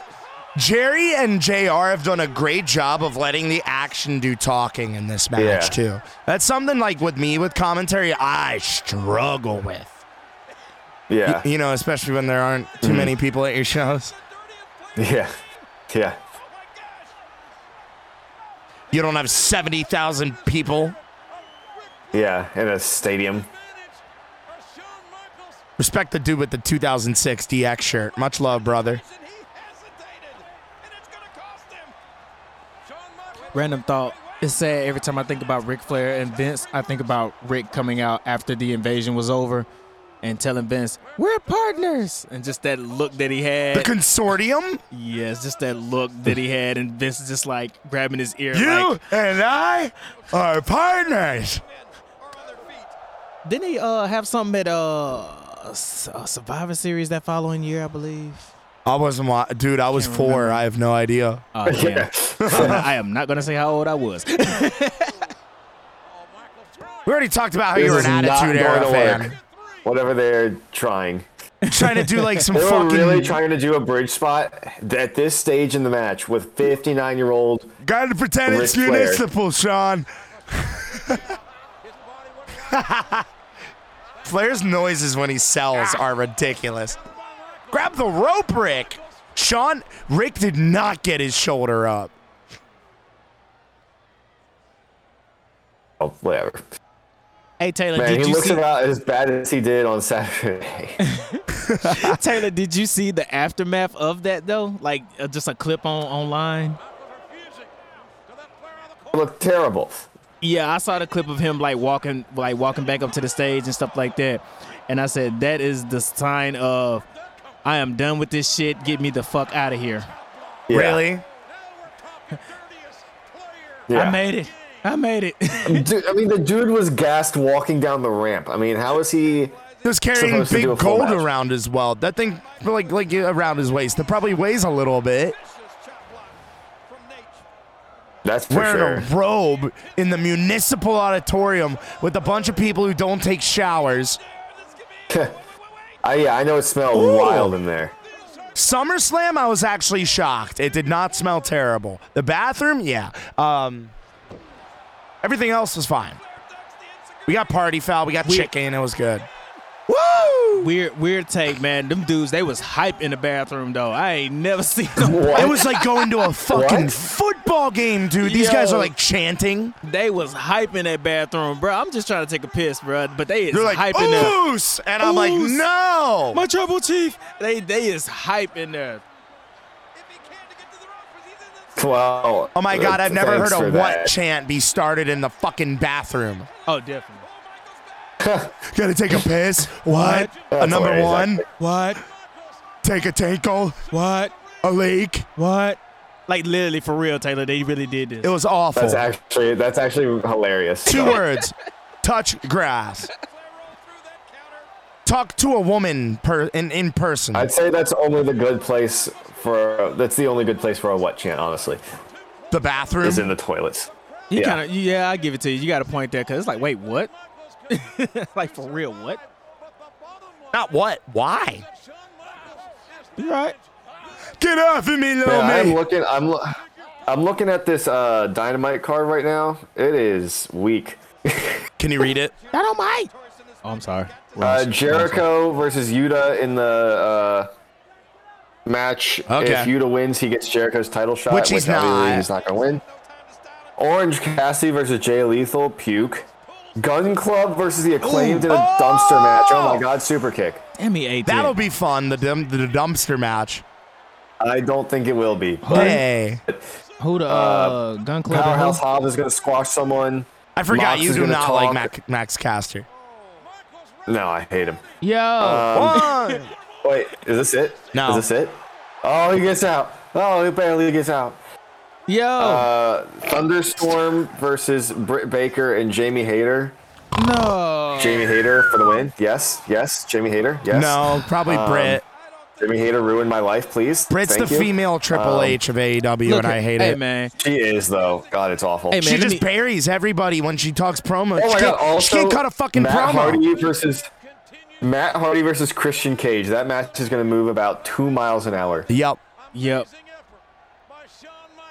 Jerry and JR have done a great job of letting the action do talking in this match,
Yeah.
too. That's something like with me with commentary, I struggle with.
Yeah,
You know, especially when there aren't too mm-hmm. many people at your shows.
yeah, yeah.
You don't have 70,000 people.
Yeah, in a stadium.
Advantage for Shawn Michaels.
Respect the dude with the 2006 DX shirt. Much love, brother.
And he hesitated, and it's going to cost him.
Shawn Michaels.
Random thought. It's sad every time I think about Ric Flair and Vince. I think about Ric coming out after the invasion was over and telling Vince, "We're partners," and just that look that he had.
The consortium?
yes, just that look that he had, and Vince is just like grabbing his ear.
You
Like,
and I are partners.
Are on their feet.
didn't he uh have something at uh uh, Survivor Series that following year? I believe.
I wasn't, wa- dude. I was
Can't
four.
remember.
I have no idea.
Oh, damn. (laughs) (laughs) I am not gonna say how old I was.
Michaels (laughs) trying.
We already talked about how
This
you were
is
an
not
attitude
going
era
to
fan.
Whatever they're trying.
Trying to do like some
They were
fucking.
really trying to do a bridge spot at this stage in the match with 59 year old.
Gotta pretend
Ric
it's
Flair.
municipal, Shawn. Flair's noises when he sells are ridiculous. Grab the rope, Ric. Shawn, Ric did not get his shoulder up.
Oh, whatever.
hey Taylor,
Man,
did
he
you
looks
see?
about as bad as he did on Saturday. (laughs)
Taylor, did you see the aftermath of that though? Like uh, just a clip on online.
Refusing to that player on the corner.
looked terrible.
Yeah, I saw the clip of him like walking, like walking back up to the stage and stuff like that, and I said that is the sign of I am done with this shit. Get me the fuck out of here.
Yeah.
Really?
Yeah.
I made it. I made it. (laughs)
Dude, I mean, the dude was gassed walking down the ramp. I mean, how is he?
He was carrying big
do a full
gold
match.
around as well. That thing, like, like around his waist. That probably weighs a little bit.
Vicious chop block from Naitch.
That's for
Wearing
sure.
a robe in the municipal auditorium with a bunch of people who don't take showers. (laughs)
I, yeah, I know it smelled
Ooh.
wild in there.
SummerSlam, I was actually shocked. It did not smell terrible. The bathroom, yeah. Um, everything else was fine. We got party foul. We got
We-
chicken. It was good. Woo!
weird, weird take, man. Them dudes, they was hype in the bathroom though. I ain't never (laughs) seen them.
It was like going to a fucking
What?
football game, dude. These guys are like chanting.
They was hype in that bathroom, bro. I'm just trying to take a piss, bro. But they is
They're like,
hype in there.
oos! And I'm like,
Oos.
no!
My trouble chief. They they is hype in there.
If he can to get to the rope, 'cause he's in the
Well,
Oh my god, I've never heard
thanks
a what
that.
chant be started in the fucking bathroom.
Oh, definitely. (laughs)
Gotta take a piss. What? A
That's
number
hilarious,
one.
What?
Take a tinkle.
What?
A leak.
What? Like literally for real, Taylor. They really did this.
It was awful.
That's actually that's actually hilarious.
Two words. Touch grass. Talk to a woman per in, in person.
I'd say that's only the good place for. That's the only good place for a what chant, honestly,
the bathroom.
is in the toilets.
you
yeah.
kind of yeah, I give it to you. You got a point there because it's like, wait, what? (laughs) like for real, what?
Not what? Why?
You right?
Get off of me, little
Man, I'm looking. I'm. lo- I'm looking at this uh, dynamite card right now. It is weak. (laughs)
Can you read it?
Dynamite. Oh, I'm sorry.
Uh, Jericho versus Yuta in the uh, match.
Okay.
If Yuta wins, he gets Jericho's title shot,
Which he's not.
He's not gonna win. Orange Cassidy versus Jay Lethal. Puke. Gunn Club versus the acclaimed in a dumpster match. Oh my God! Super kick.
Emmy ate
That'll be fun. The dum- the dumpster match.
I don't think it will be.
Hey,
Who the uh, Gunn club? and
Powerhouse
who?
Hobbs is gonna squash someone.
I forgot
Mox
you do
gonna
not like. Mac- Max Caster.
No, I hate him.
Yo,
One. (laughs)
Wait, is this it?
No.
Is this it? Oh, he gets out. Oh, he barely gets out.
Yo,
Uh, Thunderstorm versus Britt Baker and Jamie Hayter.
no.
Jamie Hayter for the win. Yes, yes. Jamie Hayter. Yes.
No, probably
Um,
Britt.
Jamie Hayter ruined my life, please.
Britt's
Thank
the
you.
female Triple
Um,
H of AEW,
Look
and I
at-
hate
hey,
it.
man.
She is though. God, it's awful.
Hey, man.
She just
me-
buries everybody when she talks promo.
oh
she,
my
can't,
God. Also,
she can't cut a fucking
Matt
promo.
Hardy versus Matt Hardy versus Christian Cage. That match is going to move about two miles an hour,
Yep.
Yep.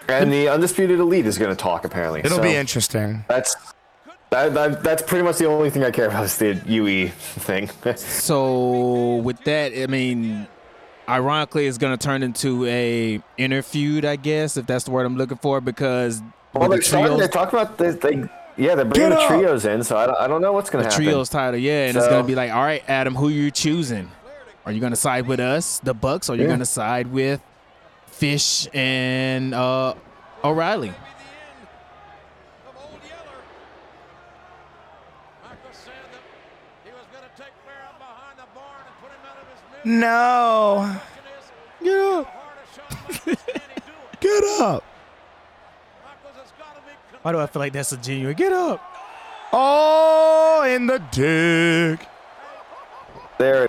And the undisputed elite is going to talk. Apparently,
It'll
So
be interesting.
That's that, that, that's pretty much the only thing I care about is the UE thing. (laughs)
So with that, I mean, ironically, it's gonna turn into a inner feud, I guess, if that's the word I'm looking for, because
Well, they're
the
starting
trios-
to talk about this. They Yeah, they're bringing the trios in, so I don't, I don't know what's going to happen.
trios title, yeah, and it's gonna be like, all right, Adam, who you choosing? Are you gonna side with us, the Bucks, or are you
Yeah.
gonna side with Fish and uh, O'Reilly?
Maybe the end of Old Yeller.
Michael said that he was going to take Flair out behind the barn and put him out of his misery.
No.
Question (laughs)
Get up.
hard is Shawn Michaels? Can he do it?
Get up.
Michaels has got to be con-
Why do I feel like that's a genuine? Get up.
Oh, in the dick.
There,
Flair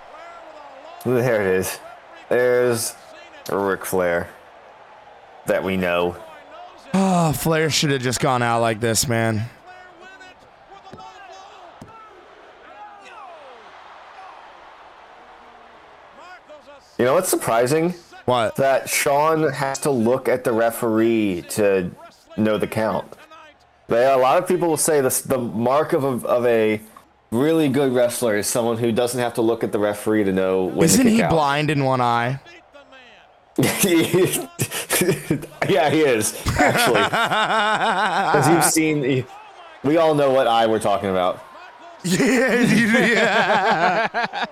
with a low
there it is. There's
seen it.
Ric Flair that we know.
Oh, Flair should have just gone out like this, man.
Flair win it with a low blow. Michaels a
You know what's surprising?
What?
That Shawn has to look at the referee to know the count. They, a lot of people will say this, the mark of a, of a really good wrestler is someone who doesn't have to look at the referee to know when
Isn't he
out.
blind in one eye?
Beat the man.
yeah, he is actually. (laughs) Because you've seen, we all know what eye we're talking about.
Yeah. (laughs) yeah.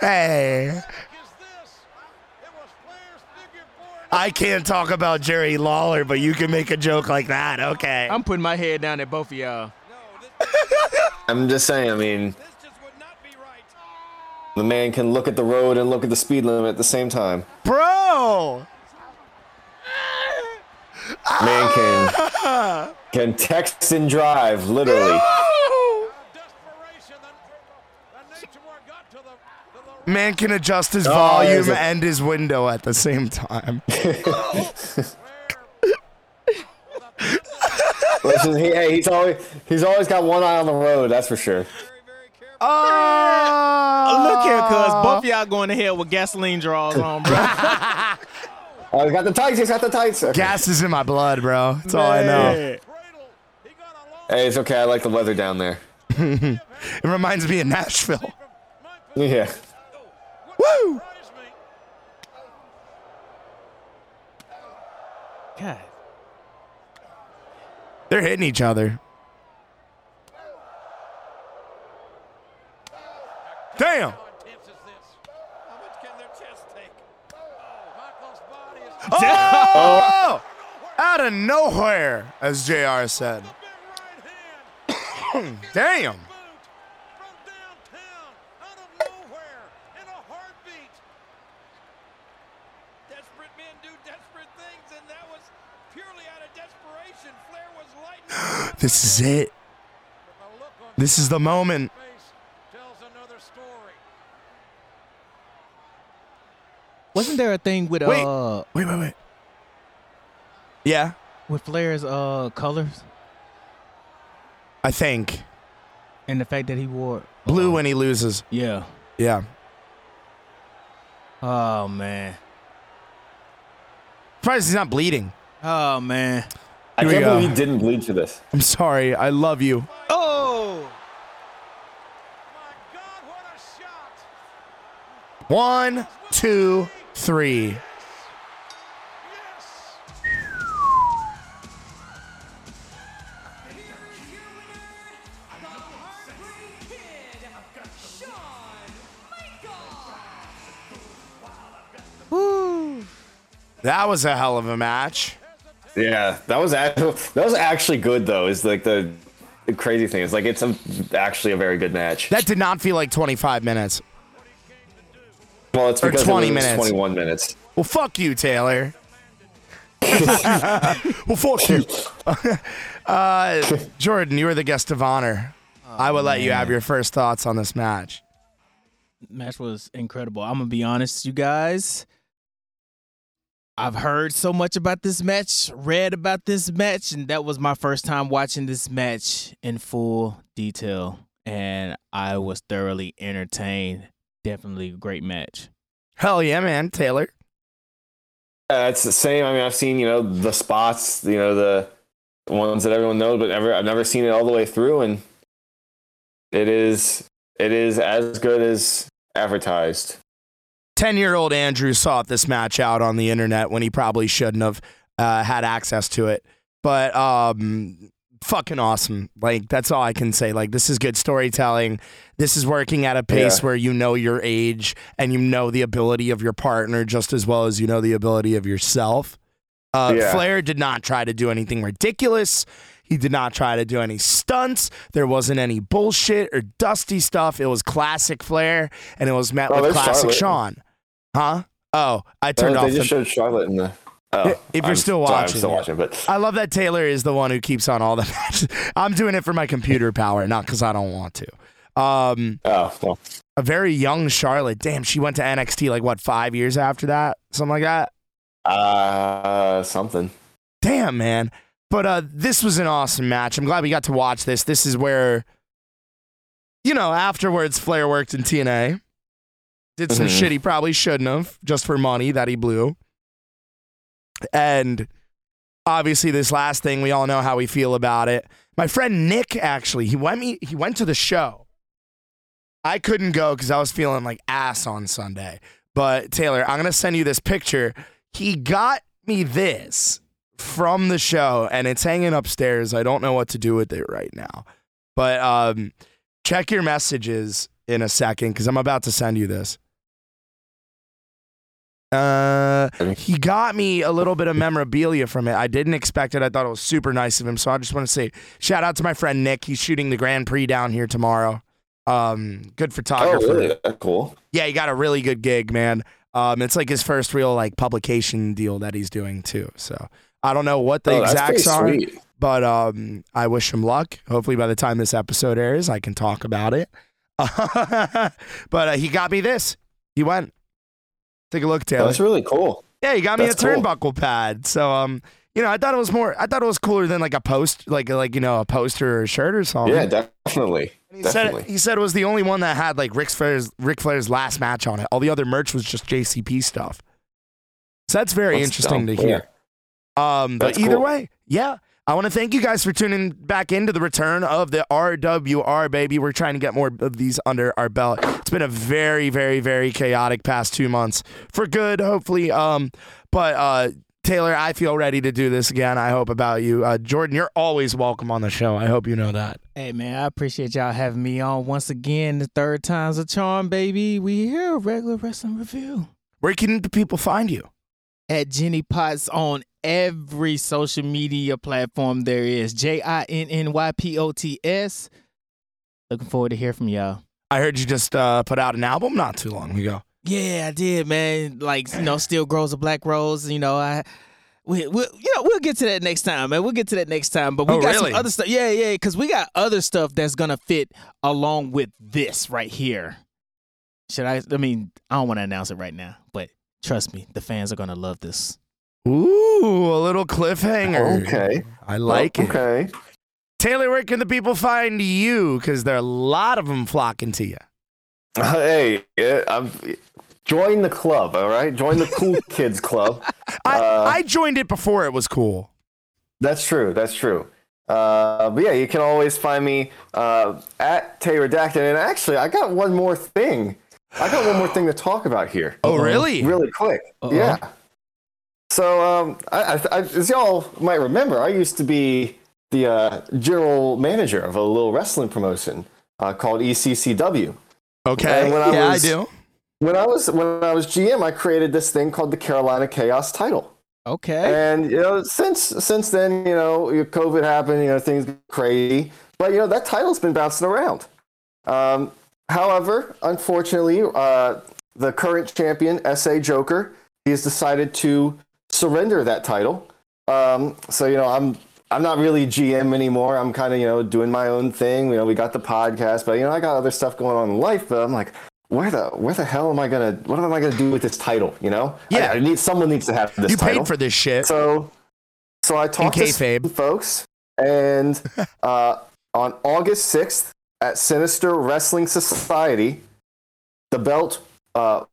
hey,
Is this? It was Flair's figure four.
I can't talk about Jerry Lawler, but you can make a joke like that. Okay.
I'm putting my head down at both of y'all.
I'm just saying. I mean,
this just would not be right.
The man can look at the road and look at the speed limit at the same time.
Bro.
Man can can text and drive literally.
Desperation. The, the nature where it got to the, to the
Man can adjust his
Oh,
volume
a-
and his window at the same time. (laughs) (laughs)
Listen, he, hey, he's always he's always got one eye on the road. That's for sure.
Very, very.
Oh,
Look here, cuz both of y'all going to hell with gasoline draws on, bro. (laughs)
Oh, he's got the tights. He's got the tights. Okay.
Gas is in my blood, bro. That's all I know.
Man.
cradle. He got a long
Hey, it's okay. I like the weather down there. (laughs)
It reminds me of Nashville.
from Mike
Yeah.
Woo!
God.
They're hitting each other. Damn.
How intense is this?
How much can their chest take?
Michael's body is
Oh! oh! Out of nowhere, as JR said.
the big right hand. (coughs)
Damn.
Boot out of nowhere, in a heartbeat.
Desperate men do desperate things, and that was purely out of desperation. Flair was lighting. (gasps)
This is it.
The look on
This is the moment.
his face tells another story.
Wasn't there a thing with
Wait.
uh
Wait, wait, wait. Yeah,
with Flair's uh colors
I think.
and the fact that he wore
Blue when he loses.
Yeah.
Yeah.
Oh man.
Surprised he's not bleeding.
Oh man.
I
Here we
can't believe he didn't bleed for this.
I'm sorry. I love you.
Oh.
My God, what a shot!
One, two, three. That was a hell of a match.
Yeah, that was actually that was actually good though. Is like the, the crazy thing. It's like it's a, actually a very good match.
That did not feel like 25 minutes.
Well, it's
or
because
20
it was
minutes.
21 minutes.
Well, fuck you, Taylor. (laughs) well, fuck you. (laughs) uh, Jordan, you were the guest of honor. I will let you have your first thoughts on this match.
match was incredible. I'm gonna be honest, you guys. I've heard so much about this match, read about this match, and that was my first time watching this match in full detail. And I was thoroughly entertained. Definitely a great match.
Hell yeah, man, Taylor.
Uh, it's the same. I mean, I've seen you know the spots, you know the ones that everyone knows, but never I've never seen it all the way through, and it is it is as good as advertised.
10 year old Andrew sought this match out on the internet when he probably shouldn't have uh, had access to it. But um, fucking awesome. Like that's all I can say. Like this is good storytelling. This is working at a pace
Yeah.
where you know your age and you know the ability of your partner just as well as you know the ability of yourself. Uh,
Yeah.
Flair did not try to do anything ridiculous. He did not try to do any stunts. There wasn't any bullshit or dusty stuff. It was classic Flair, and it was met
Oh,
with classic
Charlotte.
Shawn. Huh? Oh, I turned
Uh,
off
they
the.
just showed Charlotte in the. Oh,
If you're
I'm
still
sorry,
watching,
I'm still watching, but
I love that Taylor is the one who keeps on all the matches. (laughs) I'm doing it for my computer power, not because I don't want to. Um,
oh, well,
a very young Charlotte. Damn, she went to NXT like what five years after that, something like that.
uh, something.
Damn, man. But uh, this was an awesome match. I'm glad we got to watch this. This is where, you know, afterwards Flair worked in TNA, did some
Mhm.
shit he probably shouldn't have, just for money that he blew. And obviously, this last thing, we all know how we feel about it. My friend Nick actually, he went me, he went to the show. I couldn't go because I was feeling like ass on Sunday. But Taylor, I'm gonna send you this picture. He got me this from the show, and it's hanging upstairs. I don't know what to do with it right now. But um, check your messages in a second because I'm about to send you this. Uh, he got me a little bit of memorabilia from it. I didn't expect it. I thought it was super nice of him. So I just want to say shout out to my friend Nick. He's shooting the Grand Prix down here tomorrow. Um, good
Oh, really? Cool.
Yeah, he got a really good gig, man. Um, it's like his first real like publication deal that he's doing too. So I don't know what the
oh,
exacts are,
sweet.
but um, I wish him luck. Hopefully, by the time this episode airs, I can talk about it. (laughs) but uh, he got me this. He went. Take a look, Taylor.
that's really cool.
Yeah, he got me
That's
a
cool.
turnbuckle pad. So um, you know, I thought it was more. I thought it was cooler than like a post, like like you know, a poster or a shirt or something.
Yeah, definitely.
And he
definitely.
said he said it was the only one that had like Ric Flair's Ric Flair's last match on it. All the other merch was just JCP stuff. So that's very
That's
interesting
dumb.
to hear. Um, but
That's
either
cool.
way, yeah. I want to thank you guys for tuning back into the return of the RWR baby. We're trying to get more of these under our belt. It's been a very, very, very chaotic past two months for good, hopefully. Um, but uh, Taylor, I feel ready to do this again. I hope about you, uh, Jordan. You're always welcome on the show. I hope you know that.
Hey man, I appreciate y'all having me on once again. The third time's a charm, baby. We here, regular wrestling review.
Where can the people find you?
At Jinny Pots on every social media platform there is. J I N N Y P O T S. Looking forward to hear from y'all.
I heard you just uh, put out an album not too long ago.
Yeah, I did, man. Like you know, still grows a black rose. You know, I we we you know we'll get to that next time, man. We'll get to that next time. But we
Oh,
got
really?
some other stuff. Yeah, yeah, because we got other stuff that's gonna fit along with this right here. Should I? I mean, I don't want to announce it right now, trust me, the fans are gonna love this.
Ooh, a little cliffhanger.
Okay.
I like it.
Okay.
Taylor, where can the people find you? Because there are a lot of them flocking to you.
Hey, I'm, join the club, all right? Join the cool (laughs) kids club.
I,
Uh,
I joined it before it was cool.
That's true. That's true. Uh, but yeah, you can always find me uh, at Tay Redacted. And actually, I got one more thing. I got one more thing to talk about here,
Oh, really?
really quick.
Uh-oh.
Yeah. So, um, I, I, I, as y'all might remember, I used to be the uh, general manager of a little wrestling promotion uh, called ECCW.
Okay.
And when I
yeah,
was-
I do.
When I was when I was GM, I created this thing called the Carolina Chaos title.
Okay.
And you know, since since then, you know, COVID happened. You know, things crazy. But you know, that title's been bouncing around. Um, however, unfortunately, uh, the current champion, SA Joker, he has decided to surrender that title. Um, so you know, I'm I'm not really GM anymore. I'm kind of you know doing my own thing. You know, we got the podcast, but you know, I got other stuff going on in life. But I'm like. Where the where the hell am I gonna what am I gonna do with this title? You know,
Yeah.
I, I need someone needs to have this
You
title.
paid for this shit.
So, so I talked to folks, and (laughs) uh, on August sixth at Sinister Wrestling Society, the belt uh,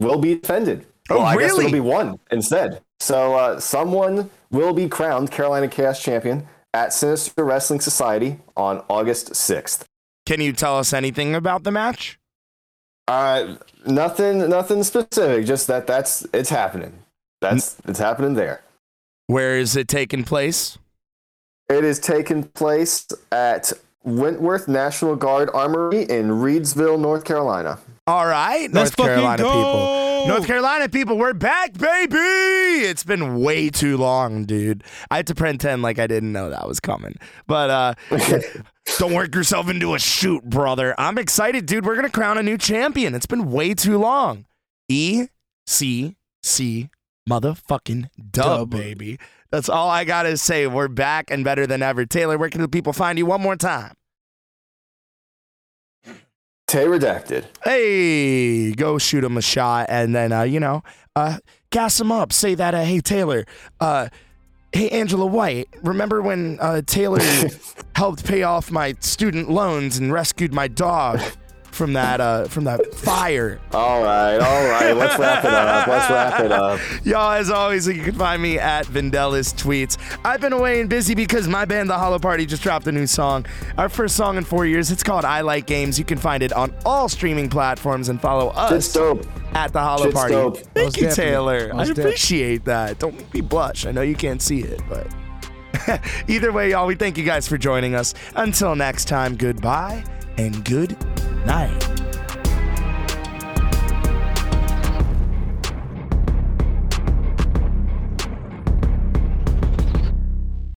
will be defended.
Oh,
well, I guess
really?
it'll be won instead. So, uh, someone will be crowned Carolina Chaos Champion at Sinister Wrestling Society on August sixth.
Can you tell us anything about the match?
Uh, nothing, nothing specific. Just that that's it's happening. That's it's happening there.
Where is it taking place?
It is taking place at Wentworth National Guard Armory in Reidsville, North Carolina.
All right,
Let's
North
fucking
Carolina
go!
people. North Carolina people, we're back, baby. It's been way too long, dude. I had to pretend like I didn't know that was coming. But uh (laughs) don't work yourself into a shoot, brother. I'm excited, dude. We're gonna crown a new champion. It's been way too long. E C C motherfucking dub,
Dub.
baby. That's all I gotta say. We're back and better than ever. Taylor, where can the people find you one more time?
Tay Redacted.
hey, go shoot him a shot, and then uh, you know, uh, gas him up. Say that, uh, hey Taylor, uh, hey Angela White. Remember when uh, Taylor (laughs) helped pay off my student loans and rescued my dog from that uh, from that fire?
All right, all right. Let's wrap it up. Let's wrap it up.
Y'all, as always, you can find me at Vandellis Tweets. I've been away and busy because my band, The Hollow Party, just dropped a new song. Our first song in four years. It's called I Like Games. You can find it on all streaming platforms and follow us
Shit's dope.
at The Hollow
Shit's
Party.
dope.
Thank
Most
you,
definitely.
Taylor. I
Most definitely.
appreciate that. Don't make me blush. I know you can't see it, but (laughs) either way, y'all, we thank you guys for joining us. Until next time, goodbye and good night.